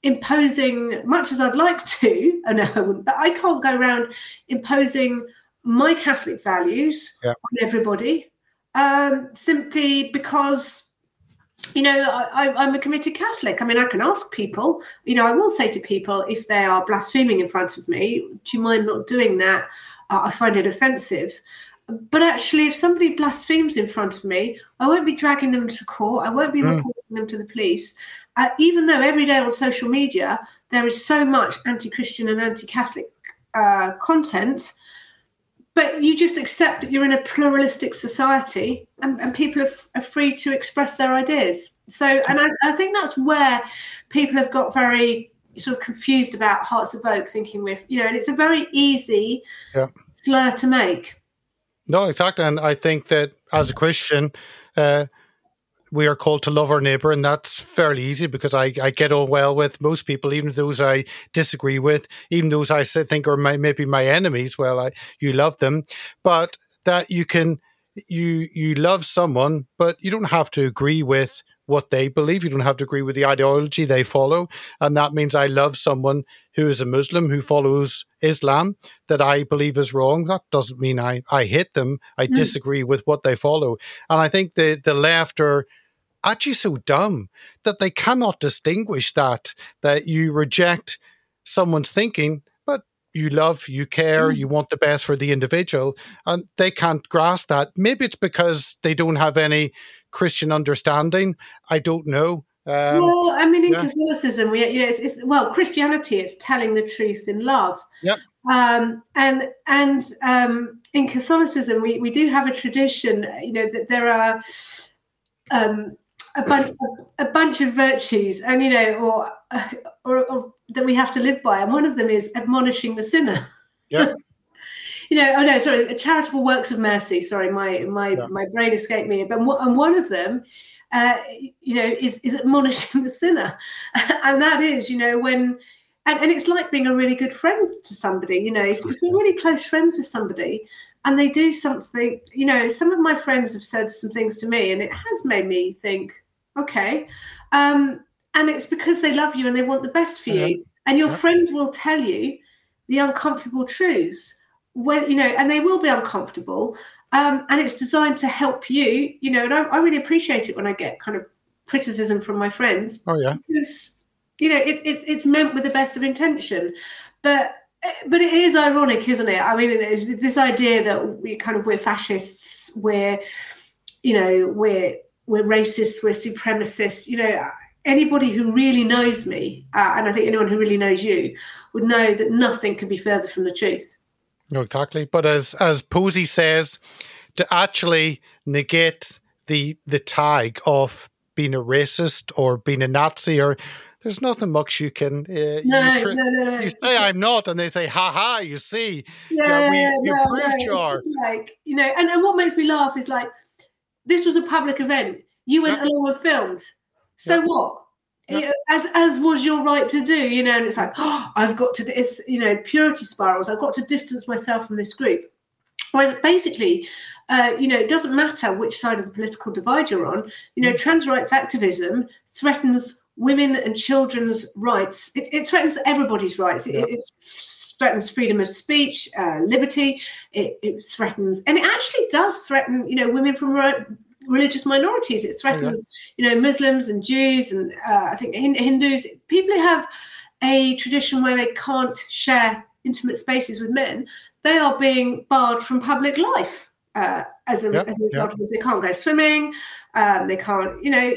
imposing, much as I'd like to, oh no, I wouldn't, but I can't go around imposing my Catholic values yeah. on everybody um, simply because. You know, I, am a committed Catholic. I mean, I can ask people, you know, I will say to people if they are blaspheming in front of me, do you mind not doing that? Uh, I find it offensive. But actually, if somebody blasphemes in front of me, I won't be dragging them to court. I won't be mm. reporting them to the police. Uh, even though every day on social media there is so much anti-Christian and anti-Catholic uh, content, but you just accept that you're in a pluralistic society and, and people are, f- are, free to express their ideas. So, and I, I, think that's where people have got very sort of confused about Hearts of Oak, thinking with you know, and it's a very easy yeah. slur to make. No, exactly. And I think that as a Christian, uh, we are called to love our neighbor, and that's fairly easy because I, I get on well with most people, even those I disagree with, even those I think are my, maybe my enemies. Well, I, you love them, but that you can you you love someone, but you don't have to agree with what they believe. You don't have to agree with the ideology they follow. And that means I love someone who is a Muslim who follows Islam that I believe is wrong. That doesn't mean I, I hate them. I mm. disagree with what they follow. And I think the, the left are actually so dumb that they cannot distinguish that, that you reject someone's thinking but you love, you care, mm. you want the best for the individual, and they can't grasp that. Maybe it's because they don't have any Christian understanding. I don't know. Um, well, I mean, in yeah. Catholicism, we, you know, it's, it's, well, Christianity is telling the truth in love. Yep. Um, and and um, in Catholicism, we, we do have a tradition. You know that there are um, a bunch a bunch of virtues, and you know, or, or, or that we have to live by, and one of them is admonishing the sinner. Yeah. you know, oh no, sorry, charitable works of mercy. Sorry, my my yeah. my brain escaped me. But and one of them, uh, you know, is is admonishing the sinner, and that is, you know, when. And, and it's like being a really good friend to somebody, you know, if you're really close friends with somebody and they do something, you know, some of my friends have said some things to me and it has made me think, okay. Um, and it's because they love you and they want the best for you. And your yeah. friend will tell you the uncomfortable truths when you know, and they will be uncomfortable. Um, and it's designed to help you, you know, and I, I, really appreciate it when I get kind of criticism from my friends. Oh yeah, because you know it, it's it's meant with the best of intention, but but it is ironic, isn't it? I mean, this idea that we kind of we're fascists, we're, you know, we're we're racists, we're supremacists. You know, anybody who really knows me, uh, and I think anyone who really knows you, would know that nothing could be further from the truth. No, exactly. But as as Posie says, to actually negate the the tag of being a racist or being a Nazi or there's nothing much you can. Uh, no, you, no, no, no, You say I'm not, and they say, "Ha ha!" You see, yeah, yeah, we, you proved no. you are. Like you know, and, and what makes me laugh is like this was a public event. You went yeah. along and filmed. So yeah. what? Yeah. As as was your right to do, you know, and it's like, oh, I've got to. It's you know, purity spirals. I've got to distance myself from this group. Whereas basically, uh, you know, it doesn't matter which side of the political divide you're on. You know, mm. trans rights activism threatens women and children's rights. It, it threatens everybody's rights. It, it, threatens freedom of speech, uh, liberty. It, it, threatens, and it actually does threaten, you know, women from religious minorities. It threatens, oh, yeah. you know, Muslims and Jews and uh, I think Hindus. People who have a tradition where they can't share intimate spaces with men, they are being barred from public life. Uh, as a, yep, as a result of this, they can't go swimming. Um, they can't, you know.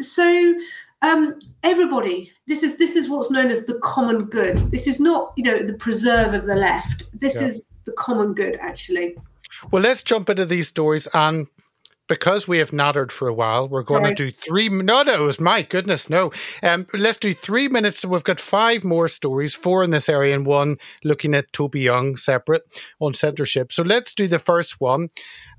So um, everybody, this is this is what's known as the common good. This is not, you know, the preserve of the left. This is the common good, actually. Well, let's jump into these stories and because we have nattered for a while, we're going Sorry. to do three. No, no, it was my goodness, no. Um, let's do three minutes. So we've got five more stories, four in this area, and one looking at Toby Young separate on censorship. So let's do the first one.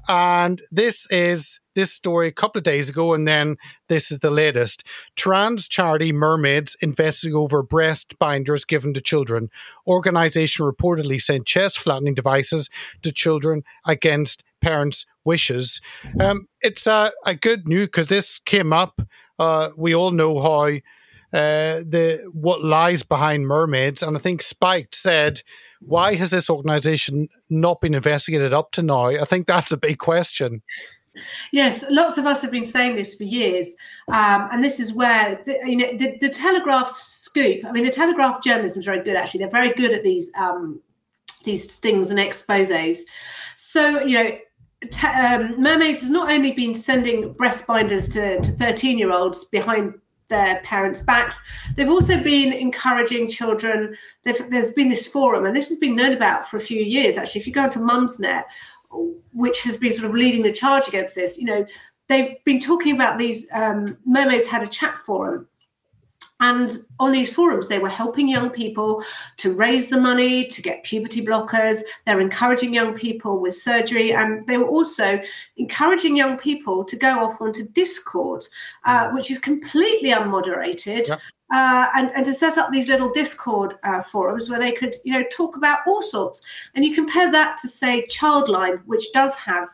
And this is this story a couple of days ago, and then this is the latest. Trans charity Mermaids investigating over breast binders given to children. Organization reportedly sent chest flattening devices to children against parents' wishes. Um, it's a, a good news because this came up. Uh, we all know how uh, the what lies behind mermaids, and I think Spiked said why has this organization not been investigated up to now? I think that's a big question. Yes, lots of us have been saying this for years, um, and this is where the, you know the, the, Telegraph scoop. I mean, the Telegraph journalism is very good. Actually, they're very good at these um, these stings and exposes. So you know, t- um, Mermaids has not only been sending breast binders to thirteen year olds behind their parents' backs. They've also been encouraging children. there's been this forum, and this has been known about for a few years. Actually, if you go into Mumsnet, which has been sort of leading the charge against this, you know, they've been talking about these. Um, mermaids had a chat forum and on these forums, they were helping young people to raise the money to get puberty blockers. They're encouraging young people with surgery. And they were also encouraging young people to go off onto Discord, uh, mm. which is completely unmoderated. Yep. Uh, and, and to set up these little Discord uh, forums where they could, you know, talk about all sorts. And you compare that to, say, Childline, which does have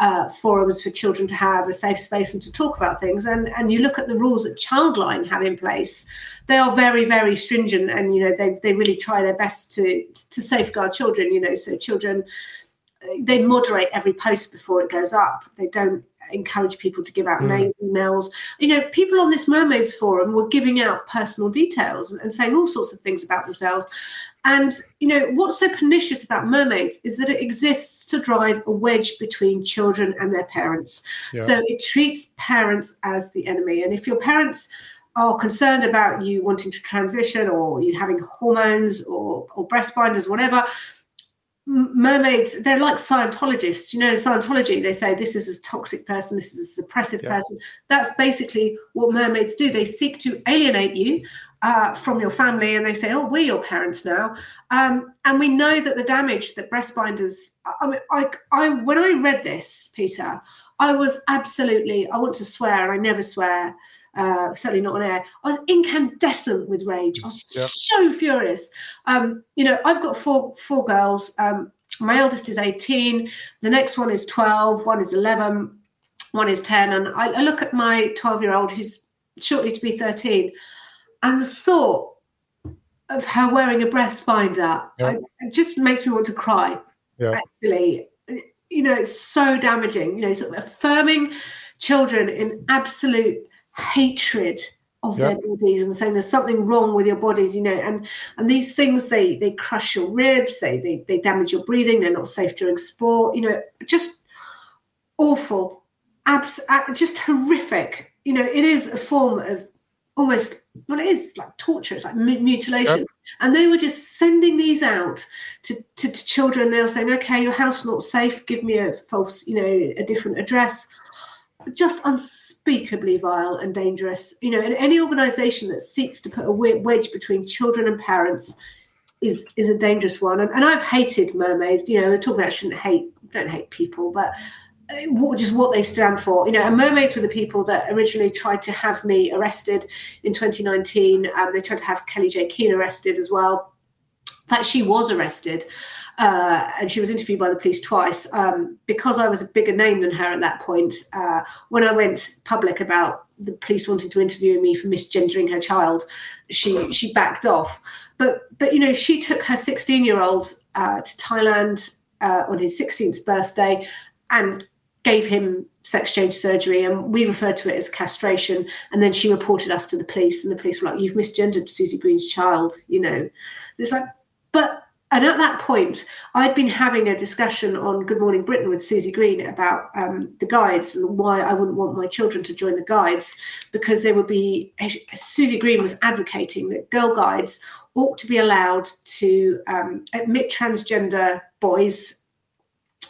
uh, forums for children to have a safe space and to talk about things. And and you look at the rules that Childline have in place, they are very very stringent, and you know they they really try their best to to safeguard children. You know, so children they moderate every post before it goes up. They don't encourage people to give out mm. names, emails. You know, people on this mermaids forum were giving out personal details and saying all sorts of things about themselves. And you know what's so pernicious about mermaids is that it exists to drive a wedge between children and their parents. Yeah. So it treats parents as the enemy. And if your parents are concerned about you wanting to transition or you having hormones or, or breast binders, whatever, mermaids they're like scientologists you know scientology they say this is a toxic person this is a suppressive yeah. person that's basically what mermaids do they seek to alienate you uh, from your family and they say, oh, we're your parents now. Um, and we know that the damage that breast binders, I mean, I, I, when I read this, Peter, I was absolutely, I want to swear and I never swear, uh, certainly not on air. I was incandescent with rage. I was yeah. so furious. Um, you know, I've got four, four girls. Um, my eldest is 18. The next one is 12. One is 11. One is 10. And I, I look at my 12 year old who's shortly to be 13 and the thought of her wearing a breast binder yeah. it just makes me want to cry. Yeah. Actually, you know, it's so damaging. You know, sort of affirming children in absolute hatred of yep. their bodies and saying there's something wrong with your bodies, you know, and and these things they they crush your ribs, they they, they damage your breathing, they're not safe during sport, you know, just awful, abs- uh, just horrific. You know, it is a form of almost well, it is like torture, it's like mutilation. Yep. And they were just sending these out to, to, to children. They were saying, okay, your house not safe, give me a false, you know, a different address just unspeakably vile and dangerous. You know, and any organisation that seeks to put a wedge between children and parents is is a dangerous one. And, and I've hated mermaids. You know, we're talking about shouldn't hate, don't hate people, but just what they stand for. You know, and mermaids were the people that originally tried to have me arrested in 2019. Um, they tried to have Kellie-Jay Keen arrested as well. In fact, she was arrested uh, and she was interviewed by the police twice um, because I was a bigger name than her at that point. Uh, when I went public about the police wanting to interview me for misgendering her child, she she backed off. But but you know she took her 16 year old uh, to Thailand uh, on his 16th birthday and gave him sex change surgery and we referred to it as castration and then she reported us to the police and the police were like you've misgendered susie green's child you know it's like but and at that point, I'd been having a discussion on Good Morning Britain with Susie Green about um, the guides and why I wouldn't want my children to join the guides because there would be. Susie Green was advocating that girl guides ought to be allowed to um, admit transgender boys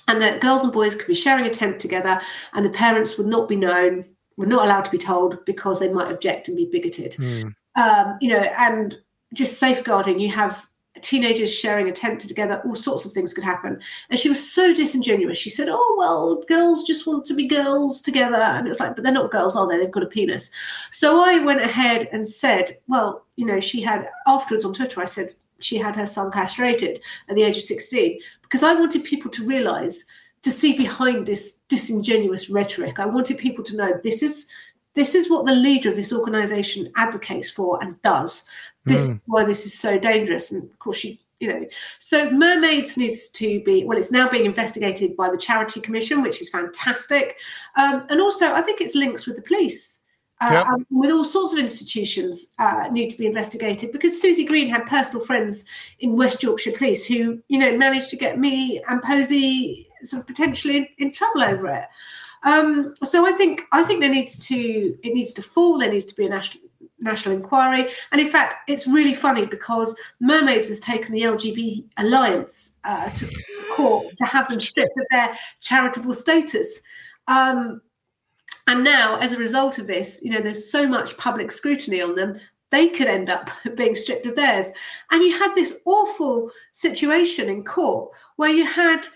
and that girls and boys could be sharing a tent together and the parents would not be known, were not allowed to be told because they might object and be bigoted. Mm. Um, you know, and just safeguarding, you have teenagers sharing a tent together, all sorts of things could happen. And she was so disingenuous. She said, Oh, well, girls just want to be girls together. And it was like, But they're not girls, are they? They've got a penis. So I went ahead and said, Well, you know, she had, afterwards on Twitter, I said, she had her son castrated at the age of 16 because I wanted people to realize to see behind this disingenuous rhetoric. I wanted people to know this is this is what the leader of this organization advocates for and does this mm. why this is so dangerous and of course you you know so mermaids needs to be well it's now being investigated by the charity commission which is fantastic um, and also i think it's links with the police uh, yep. um, with all sorts of institutions uh, need to be investigated because Susie Green had personal friends in West Yorkshire Police who, you know, managed to get me and Posie sort of potentially in, in trouble over it. Um, so I think I think there needs to it needs to fall. There needs to be a national national inquiry. And in fact, it's really funny because Mermaids has taken the LGB Alliance uh, to court to have them stripped of their charitable status. Um, and now, as a result of this, you know, there's so much public scrutiny on them, they could end up being stripped of theirs. And you had this awful situation in court where you had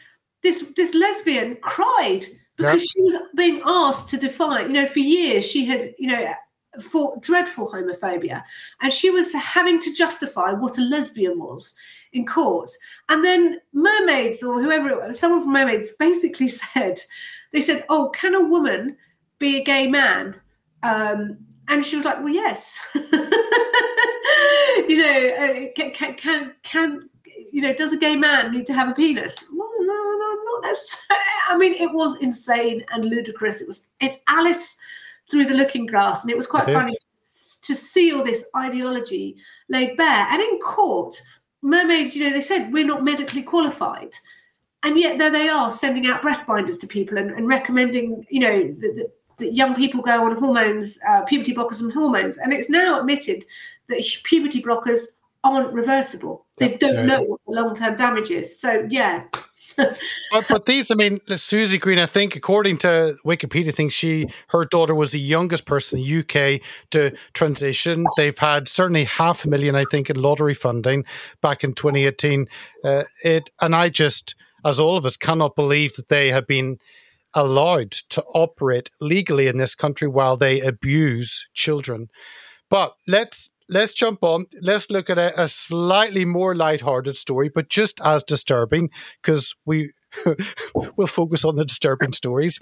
this this lesbian cried because yep. she was being asked to define. You know, for years she had, you know, for dreadful homophobia, and she was having to justify what a lesbian was in court. And then mermaids or whoever, someone from mermaids, basically said, they said, "Oh, can a woman be a gay man?" Um, and she was like, "Well, yes." you know, uh, can, can, can you know, does a gay man need to have a penis? Well, no, no, not necessarily. I mean, it was insane and ludicrous. It was. It's Alice through the looking glass. And it was quite it funny to see all this ideology laid bare. And in court, mermaids, you know, they said we're not medically qualified. And yet there they are sending out breast binders to people and, and recommending, you know, that, young people go on hormones, uh, puberty blockers and hormones. And it's now admitted that puberty blockers aren't reversible. They don't yeah. know what the long term damage is. So, yeah, but, but these, I mean, Susie Green, I think, according to Wikipedia, thinks she her daughter was the youngest person in the UK to transition. They've had certainly half a million, I think, in lottery funding back in 2018. Uh, it and I just, as all of us, cannot believe that they have been allowed to operate legally in this country while they abuse children. But let's let's jump on. Let's look at a, a slightly more light-hearted story, but just as disturbing because we we'll focus on the disturbing stories.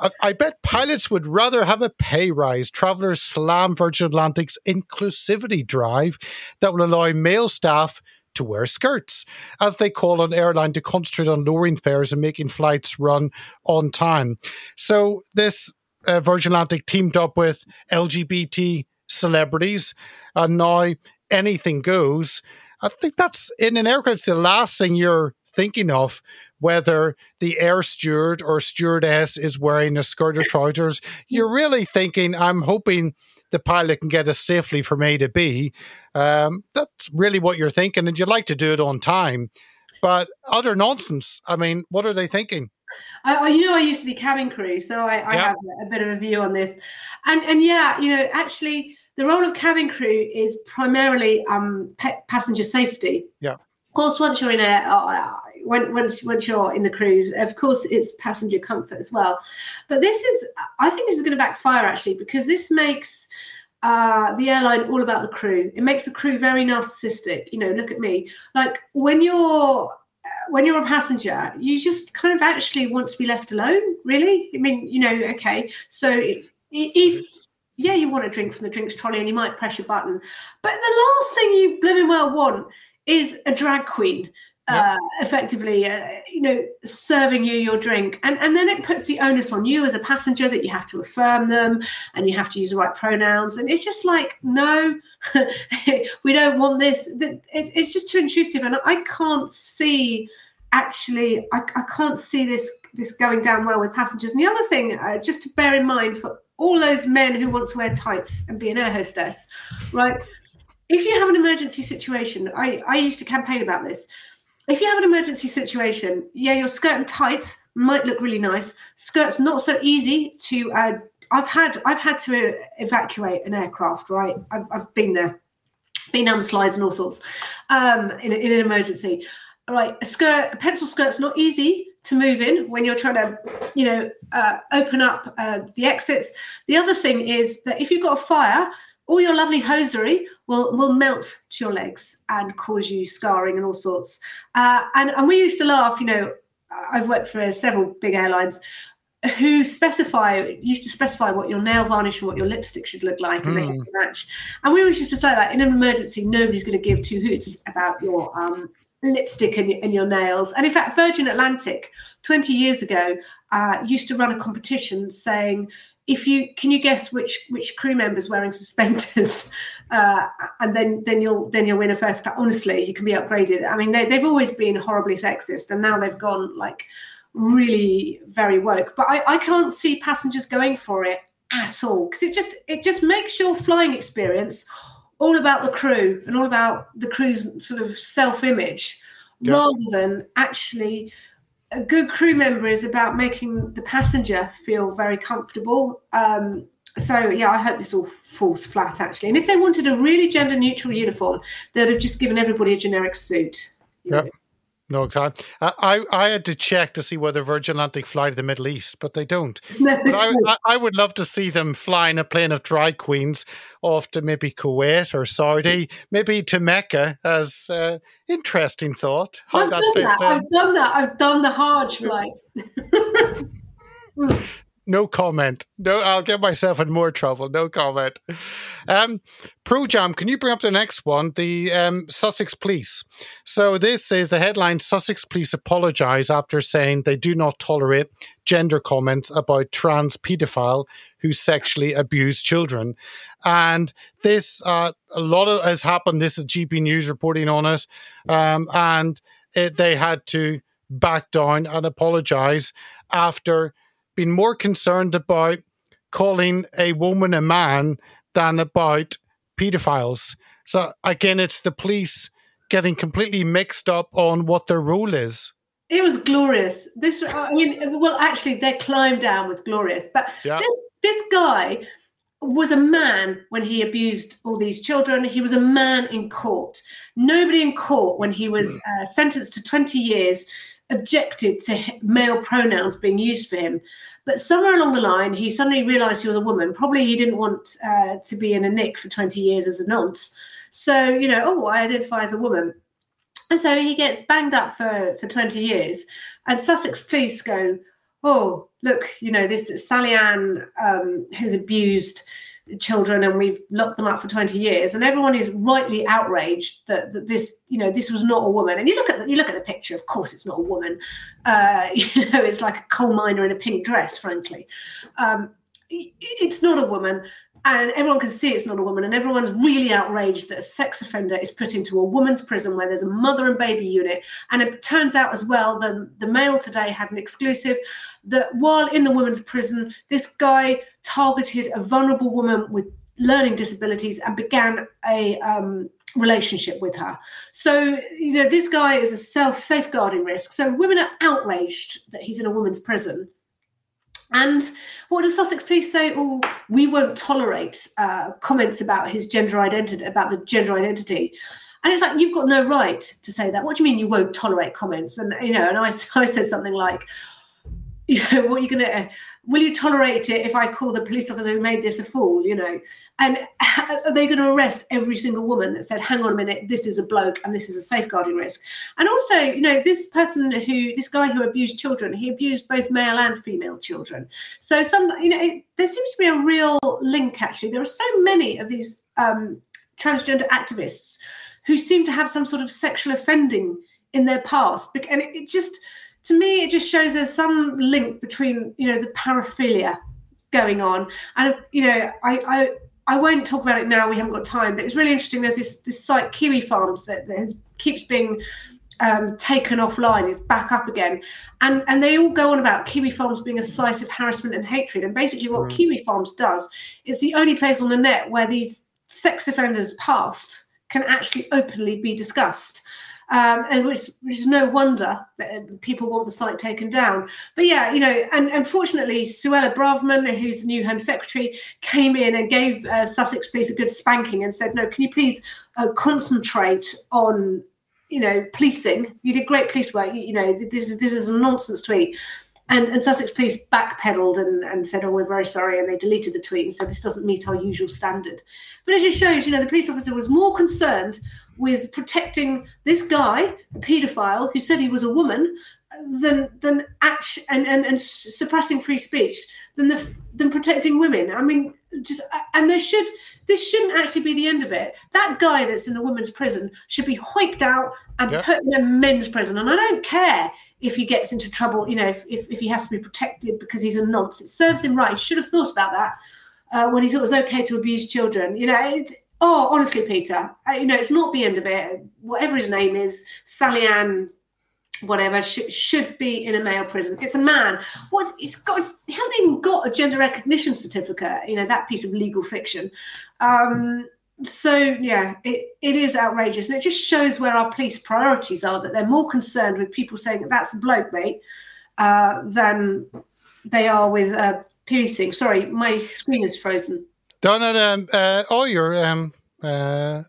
I, I bet pilots would rather have a pay rise. Travelers slam Virgin Atlantic's inclusivity drive that will allow male staff to wear skirts, as they call on airline to concentrate on lowering fares and making flights run on time. So this uh, Virgin Atlantic teamed up with LGBT celebrities, and now anything goes. I think that's in an aircraft. It's the last thing you're thinking of whether the air steward or stewardess is wearing a skirt or trousers. You're really thinking, I'm hoping the pilot can get us safely from A to B. Um, that's really what you're thinking, and you'd like to do it on time. But utter nonsense. I mean, what are they thinking? I, you know, I used to be cabin crew, so I, I yeah. have a bit of a view on this. And and yeah, you know, actually, the role of cabin crew is primarily um, passenger safety. Yeah. Of course, once you're in a when, once once you're in the cruise, of course, it's passenger comfort as well. But this is, I think, this is going to backfire actually because this makes uh, the airline all about the crew. It makes the crew very narcissistic. You know, look at me. Like when you're when you're a passenger, you just kind of actually want to be left alone. Really, I mean, you know, okay. So if yeah, you want a drink from the drinks trolley and you might press your button, but the last thing you blooming well want is a drag queen uh, effectively, uh, you know, serving you your drink, and and then it puts the onus on you as a passenger that you have to affirm them and you have to use the right pronouns, and it's just like no, we don't want this. It's just too intrusive, and I can't see actually, I, I can't see this this going down well with passengers. And the other thing, uh, just to bear in mind for all those men who want to wear tights and be an air hostess, right? If you have an emergency situation, I, I used to campaign about this if you have an emergency situation, yeah, your skirt and tights might look really nice. Skirt's not so easy to. Uh, I've had I've had to evacuate an aircraft. Right, I've, I've been there, been down slides and all sorts um, in, in an emergency. Right, a skirt, a pencil skirt's not easy to move in when you're trying to, you know, uh, open up uh, the exits. The other thing is that if you've got a fire, all your lovely hosiery will will melt to your legs and cause you scarring and all sorts. Uh, and and we used to laugh. You know, I've worked for several big airlines who specify used to specify what your nail varnish and what your lipstick should look like, and mm. they had to match. And we always used to say that in an emergency, nobody's going to give two hoots about your um, lipstick and, and, your nails. And in fact, Virgin Atlantic, 20 years ago, uh, used to run a competition saying if you can you guess which which crew members wearing suspenders? Uh, and then then you'll then you'll win a first class. Honestly you can be upgraded. I mean they, they've always been horribly sexist and now they've gone like really very woke. But i, I can't see passengers going for it at all because it just it just makes your flying experience all about the crew and all about the crew's sort of self-image yeah. rather than actually a good crew member is about making the passenger feel very comfortable. Um, so yeah, I hope this all falls flat actually. And if they wanted a really gender neutral uniform, they'd have just given everybody a generic suit. No time. I I had to check to see whether Virgin Atlantic fly to the Middle East, but they don't. No, but I, I, would love to see them flying a plane of dry queens off to maybe Kuwait or Saudi, maybe to Mecca. As uh, interesting thought. I've done that. In. I've done that. I've done the Hajj flights. no comment. No, I'll get myself in more trouble. No comment. Um, Pro Jam, can you bring up the next one? The um, Sussex Police. So this is the headline: Sussex Police apologise after saying they do not tolerate gender comments about trans paedophile who sexually abused children. And this, uh, a lot of has happened. This is GB News reporting on it, um, and it, they had to back down and apologise after been more concerned about calling a woman a man than about pedophiles. So again, it's the police getting completely mixed up on what their role is. It was glorious. This, I mean, well, actually, their climb down was glorious. But yeah. this this guy was a man when he abused all these children. He was a man in court. Nobody in court, when he was hmm. uh, sentenced to 20 years, objected to male pronouns being used for him. But somewhere along the line, he suddenly realized he was a woman. Probably he didn't want uh, to be in a nick for 20 years as a nonce. So, you know, oh, I identify as a woman. And so he gets banged up for, for 20 years. And Sussex police go, oh, look, you know, this Sally Ann um, has abused children and we've locked them up for 20 years and everyone is rightly outraged that, that this you know this was not a woman. And you look at the, you look at the picture of course it's not a woman. Uh, you know it's like a coal miner in a pink dress frankly. Um, it's not a woman and everyone can see it's not a woman, and everyone's really outraged that a sex offender is put into a woman's prison where there's a mother and baby unit. And it turns out as well, the, the Mail today had an exclusive that while in the women's prison, this guy targeted a vulnerable woman with learning disabilities and began a um, relationship with her. So, you know, this guy is a self safeguarding risk. So women are outraged that he's in a woman's prison. And what does Sussex Police say? Oh, we won't tolerate uh, comments about his gender identity, about the gender identity. And it's like, you've got no right to say that. What do you mean you won't tolerate comments? And, you know, and I, I said something like, you know, what are you going to, will you tolerate it if I call the police officer who made this a fool, you know? And are they going to arrest every single woman that said, hang on a minute, this is a bloke and this is a safeguarding risk? And also, you know, this person who, this guy who abused children, he abused both male and female children. So some, you know, it, there seems to be a real link actually. There are so many of these um, transgender activists who seem to have some sort of sexual offending in their past. And it, it just, to me, it just shows there's some link between, you know, the paraphilia going on. And, you know, I, I, I won't talk about it now. We haven't got time, but it's really interesting. There's this this site Kiwi Farms that, that has, keeps being um, taken offline. It's back up again, and and they all go on about Kiwi Farms being a site of harassment and hatred. And basically, what mm. Kiwi Farms does is the only place on the net where these sex offenders' past can actually openly be discussed um, and which, is no wonder that uh, people want the site taken down. But yeah, you know, and unfortunately, Suella Braverman, who's the new Home Secretary, came in and gave uh, Sussex Police a good spanking and said, "No, can you please uh, concentrate on." You know, policing. You did great police work. You, you know, this is this is a nonsense tweet. And, and, Sussex Police backpedaled and, and said, "Oh, we're very sorry," and they deleted the tweet and said this doesn't meet our usual standard. But it just shows, you know, the police officer was more concerned with protecting this guy, a paedophile who said he was a woman, than than act and, and, and suppressing free speech than the than protecting women. I mean, just and there should this shouldn't actually be the end of it. That guy that's in the women's prison should be hiked out and yep. put in a men's prison. And I don't care if he gets into trouble, you know, if, if, if he has to be protected because he's a nonce. It serves him right. He should have thought about that uh, when he thought it was okay to abuse children. You know, it, Oh, honestly, Peter, you know, it's not the end of it. Whatever his name is, Sally Ann, whatever, sh- should be in a male prison. It's a man. What he's got, he hasn't even got a gender recognition certificate. You know, that piece of legal fiction. Um, so yeah, it, it is outrageous, and it just shows where our police priorities are. That they're more concerned with people saying that's a bloke, mate, uh, than they are with uh. Sorry, my screen is frozen. Donna, um, uh, oh, you're. Um, uh,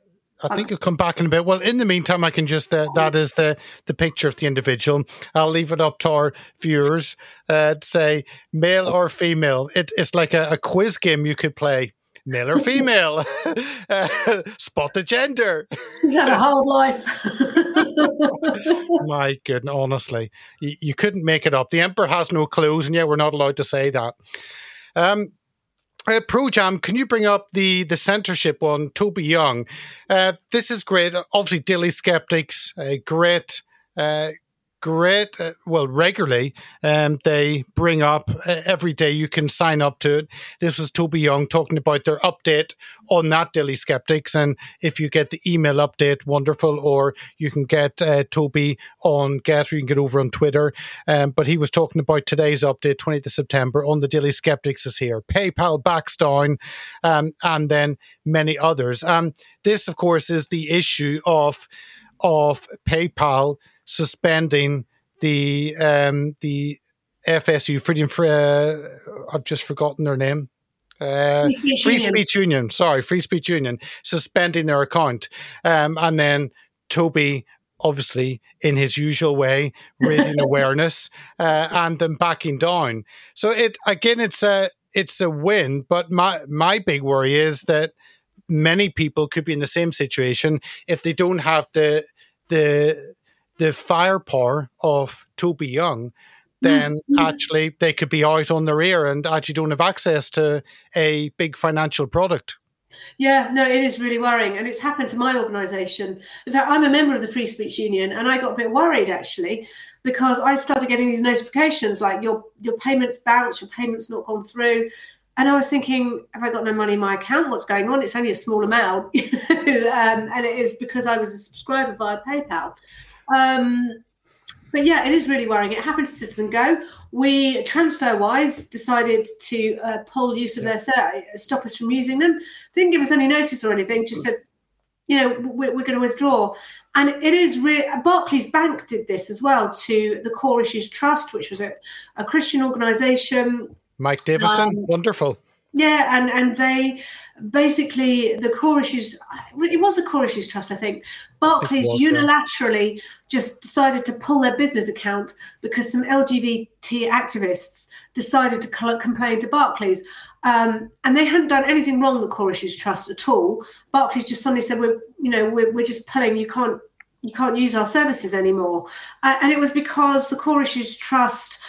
I think you'll come back in a bit. Well, in the meantime, I can just uh, that is the the picture of the individual. I'll leave it up to our viewers uh, to say male or female. It, it's like a, a quiz game you could play. Male or female? uh, spot the gender. He's had a hard life. My goodness, honestly, you, you, couldn't make it up. The emperor has no clothes, and yet we're not allowed to say that. Um, uh, Pro Jam, can you bring up the the censorship one, Toby Young? Uh, this is great. Obviously, Daily Sceptics, uh, great, uh, great. Uh, well, regularly, um, they bring up uh, every day. You can sign up to it. This was Toby Young talking about their update on that Daily Sceptics, and if you get the email update, wonderful. Or you can get uh, Toby on GETTR, you can get over on Twitter. Um, but he was talking about today's update, 20th of September, on the Daily Sceptics is here. PayPal backs down, um, and then many others. Um, this, of course, is the issue of of PayPal suspending the um, the FSU Freedom for uh, I've just forgotten their name. Uh, Free, Speech, Free Union. Speech, Union. Sorry, Free Speech Union suspending their account, um, and then Toby obviously in his usual way raising awareness uh, and then backing down so it again it's a it's a win but my my big worry is that many people could be in the same situation if they don't have the the the firepower of Toby Young, then mm-hmm. actually they could be out on their ear and actually don't have access to a big financial product. Yeah, no, it is really worrying. And it's happened to my organisation. In fact, I'm a member of the Free Speech Union and I got a bit worried actually because I started getting these notifications like your your payments bounced, your payments not gone through. and I was thinking, have I got no money in my account? What's going on? It's only a small amount, um, and it is because I was a subscriber via PayPal. Um, but yeah, it is really worrying. It happened to CitizenGO. We TransferWise decided to uh, pull use of their set, stop us from using them. Didn't give us any notice or anything. Just said, you know, we're, we're going to withdraw. And it is really Barclays Bank did this as well to the Core Issues Trust, which was a, a Christian organisation Mike Davidson, um, wonderful. Yeah, and and they basically the core issues. It was the core issues trust, I think. Barclays was, unilaterally yeah. just decided to pull their business account because some LGBT activists decided to complain to Barclays, um, and they hadn't done anything wrong. The core issues trust at all. Barclays just suddenly said, "We're you know we're, we're just pulling. You can't you can't use our services anymore," uh, and it was because the core issues trust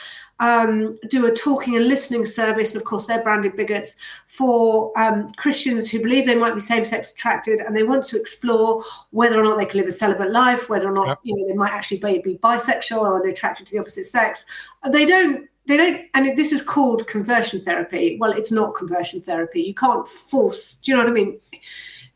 um, do a talking and listening service, and of course they're branded bigots for um, Christians who believe they might be same-sex attracted and they want to explore whether or not they can live a celibate life, whether or not yep. you know they might actually be, be bisexual or attracted to the opposite sex. They don't they don't and this is called conversion therapy well it's not conversion therapy you can't force do you know what i mean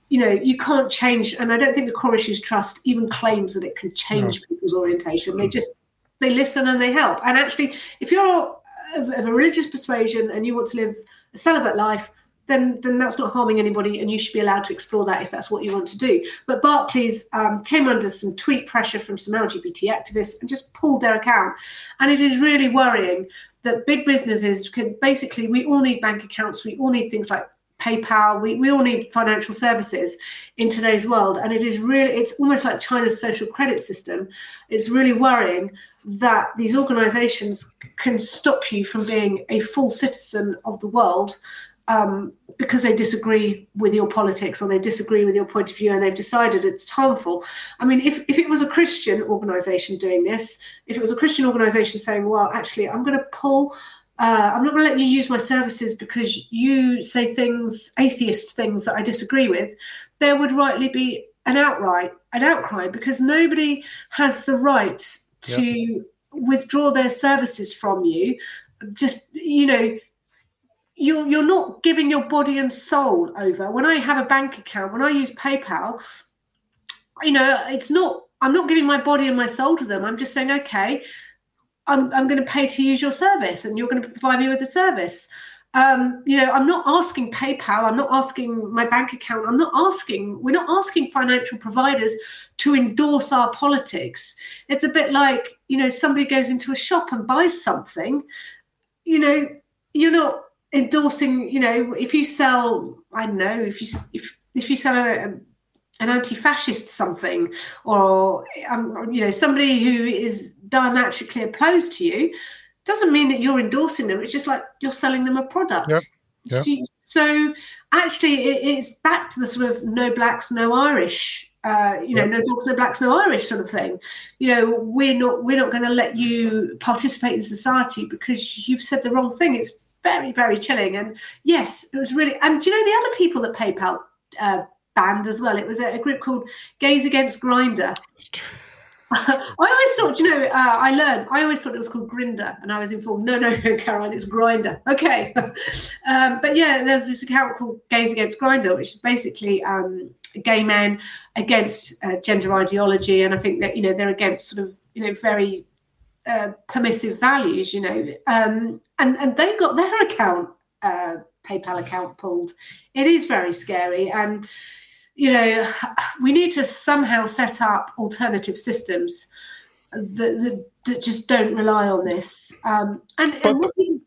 you know you can't change and i don't think the core issues trust even claims that it can change no. people's orientation they just they listen and they help. And actually, if you're of, of a religious persuasion and you want to live a celibate life, then then that's not harming anybody, and you should be allowed to explore that if that's what you want to do. But Barclays um, came under some tweet pressure from some LGBT activists and just pulled their account, and it is really worrying that big businesses can basically we all need bank accounts, we all need things like PayPal. We, we all need financial services in today's world. And it is really, it's almost like China's social credit system. It's really worrying that these organizations can stop you from being a full citizen of the world um, because they disagree with your politics or they disagree with your point of view and they've decided it's harmful. I mean, if, if it was a Christian organization doing this, if it was a Christian organization saying, well, actually, I'm going to pull uh, I'm not going to let you use my services because you say things, atheist things that I disagree with, there would rightly be an outright, an outcry because nobody has the right to yep. withdraw their services from you. Just you know, you're you're not giving your body and soul over. When I have a bank account, when I use PayPal, you know, it's not. I'm not giving my body and my soul to them. I'm just saying, okay, I'm, I'm going to pay to use your service and you're going to provide me with the service. Um, you know, I'm not asking PayPal, I'm not asking my bank account, I'm not asking, we're not asking financial providers to endorse our politics. It's a bit like, you know, somebody goes into a shop and buys something, you know, you're not endorsing, you know, if you sell, I don't know, if you if if you sell a, an anti-fascist something or um, you know somebody who is diametrically opposed to you doesn't mean that you're endorsing them it's just like you're selling them a product yep. Yep. So, so, actually it, it's back to the sort of no blacks no irish uh, you know, yep. no dogs, no blacks, no Irish sort of thing. You know, we're not we're not going to let you participate in society because you've said the wrong thing. It's very very chilling. And yes, it was really. And do you know the other people that PayPal uh, band as well. It was a, a group called Gays Against Grindr. I always thought, you know, uh, I learned. I always thought it was called Grinder, and I was informed, no, no, no, Caroline, it's Groomers. Okay, um, but yeah, there's this account called Gays Against Groomers, which is basically um, gay men against uh, gender ideology, and I think that you know they're against sort of you know very uh, permissive values, you know, um, and and they got their account, uh, PayPal account pulled. It is very scary, and you know, we need to somehow set up alternative systems that, that, that just don't rely on this. Um, and, but, and we,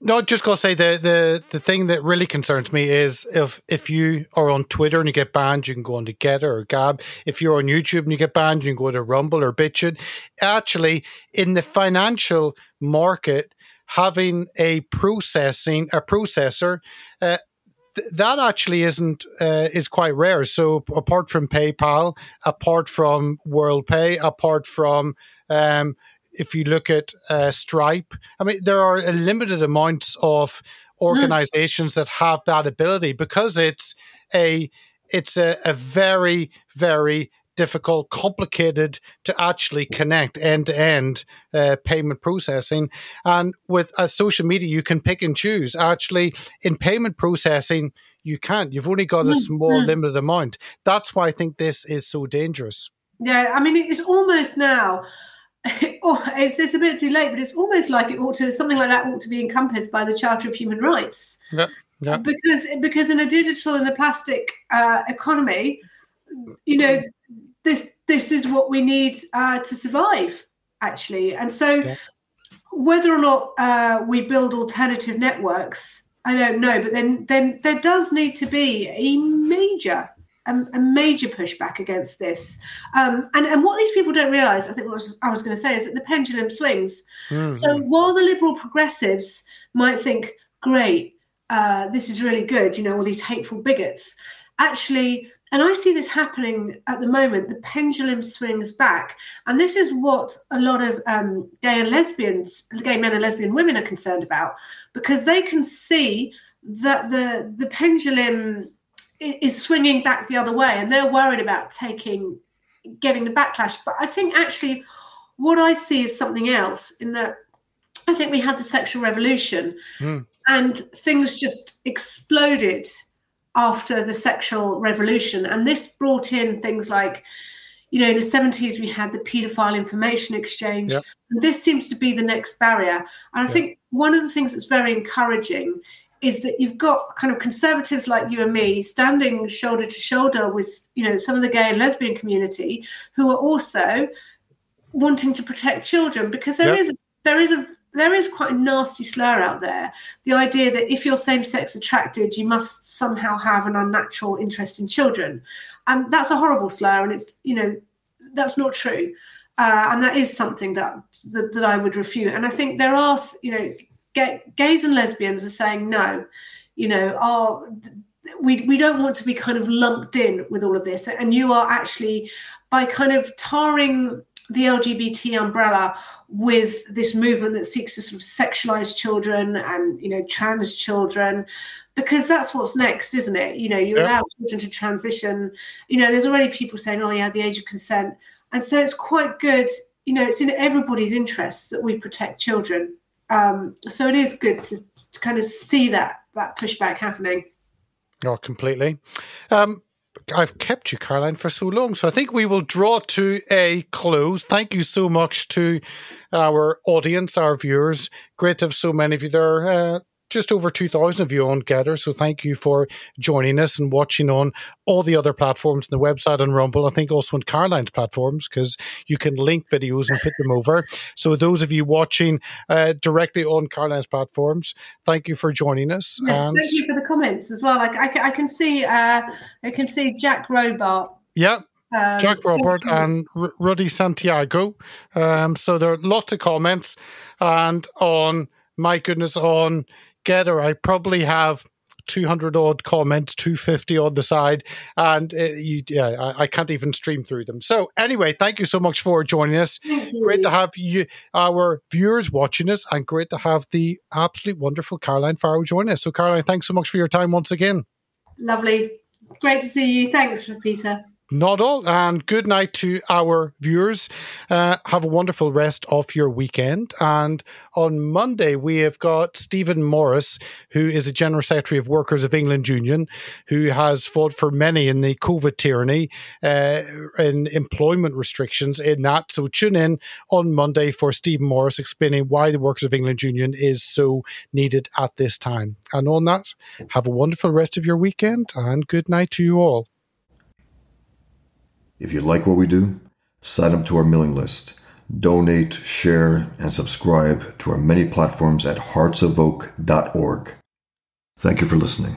no, just gonna say the, the the thing that really concerns me is if if you are on Twitter and you get banned, you can go on to Gettr or Gab. If you're on YouTube and you get banned, you can go to Rumble or BitChute. Actually, in the financial market, having a processing a processor uh, that actually isn't uh, is quite rare. So apart from PayPal, apart from WorldPay, apart from um, if you look at uh, Stripe, I mean there are a limited amounts of organizations mm. that have that ability because it's a it's a, a very very difficult, complicated to actually connect end to end payment processing. And with uh, social media, you can pick and choose. Actually, in payment processing, you can't. You've only got a small mm-hmm. limited amount. That's why I think this is so dangerous. Yeah, I mean, it's almost now. Oh, it's, it's a bit too late, but it's almost like it ought to something like that ought to be encompassed by the Charter of Human Rights. Yeah, yeah. Because because in a digital and a plastic uh, economy, you know, this this is what we need uh, to survive, actually. And so, yeah. whether or not uh, we build alternative networks, I don't know. But then then there does need to be a major a, a, major pushback against this. Um, and, and what these people don't realize, I think what I was going to say, is that the pendulum swings. Mm-hmm. So while the liberal progressives might think, great, uh, this is really good, you know, all these hateful bigots, actually, and I see this happening at the moment, the pendulum swings back. And this is what a lot of um, gay and lesbians, gay men and lesbian women are concerned about, because they can see that the the pendulum is swinging back the other way and they're worried about taking getting the backlash but i think actually what i see is something else in that i think we had the sexual revolution mm. and things just exploded after the sexual revolution and this brought in things like you know in the 70s we had the pedophile information exchange yep. and this seems to be the next barrier and i yep. think one of the things that's very encouraging is that you've got kind of conservatives like you and me standing shoulder to shoulder with you know some of the gay and lesbian community who are also wanting to protect children because there yep. is there is a there is quite a nasty slur out there. The idea that if you're same-sex attracted you must somehow have an unnatural interest in children. And that's a horrible slur and it's you know that's not true. Uh, and that is something that, that that i would refute. And i think there are you know gay, gays and lesbians are saying no, you know, are we we don't want to be kind of lumped in with all of this, and you are actually by kind of tarring the LGBT umbrella with this movement that seeks to sort of sexualize children and you know trans children because that's what's next isn't it you know you yeah. allow children to transition you know there's already people saying oh yeah the age of consent and so it's quite good you know it's in everybody's interests that we protect children um, so it is good to, to, kind of see that that pushback happening. Oh, completely. Um, I've kept you, Caroline, for so long. So I think we will draw to a close. Thank you so much to our audience, our viewers. Great to have so many of you there. Uh, just over 2,000 of you on GETTR. So thank you for joining us and watching on all the other platforms, and the website and Rumble. I think also on Caroline's platforms because you can link videos and put them over. So those of you watching uh, directly on Caroline's platforms, thank you for joining us. Yes, and thank you for the comments as well. Like I, I can see, uh, I can see Jack Robart. Yeah, um, Jack Robert and R- Ruddy Santiago. Um, so there are lots of comments, and on my goodness, on GETTR, I probably have 200 odd comments, 250 on the side, and uh, you, yeah, I, I, can't even stream through them. So, anyway, thank you so much for joining us. Great to have you, our viewers watching us, and great to have the absolute wonderful Caroline Farrow join us. So, Caroline, thanks so much for your time once again. Lovely. Great to see you. Thanks, Peter. Not all. And good night to our viewers. Uh, have a wonderful rest of your weekend. And on Monday, we have got Stephen Morris, who is a General Secretary of Workers of England Union, who has fought for many in the COVID tyranny uh, in employment restrictions in that. So tune in on Monday for Stephen Morris explaining why the Workers of England Union is so needed at this time. And on that, have a wonderful rest of your weekend and good night to you all. If you like what we do, sign up to our mailing list, donate, share, and subscribe to our many platforms at heartsofoak.org. Thank you for listening.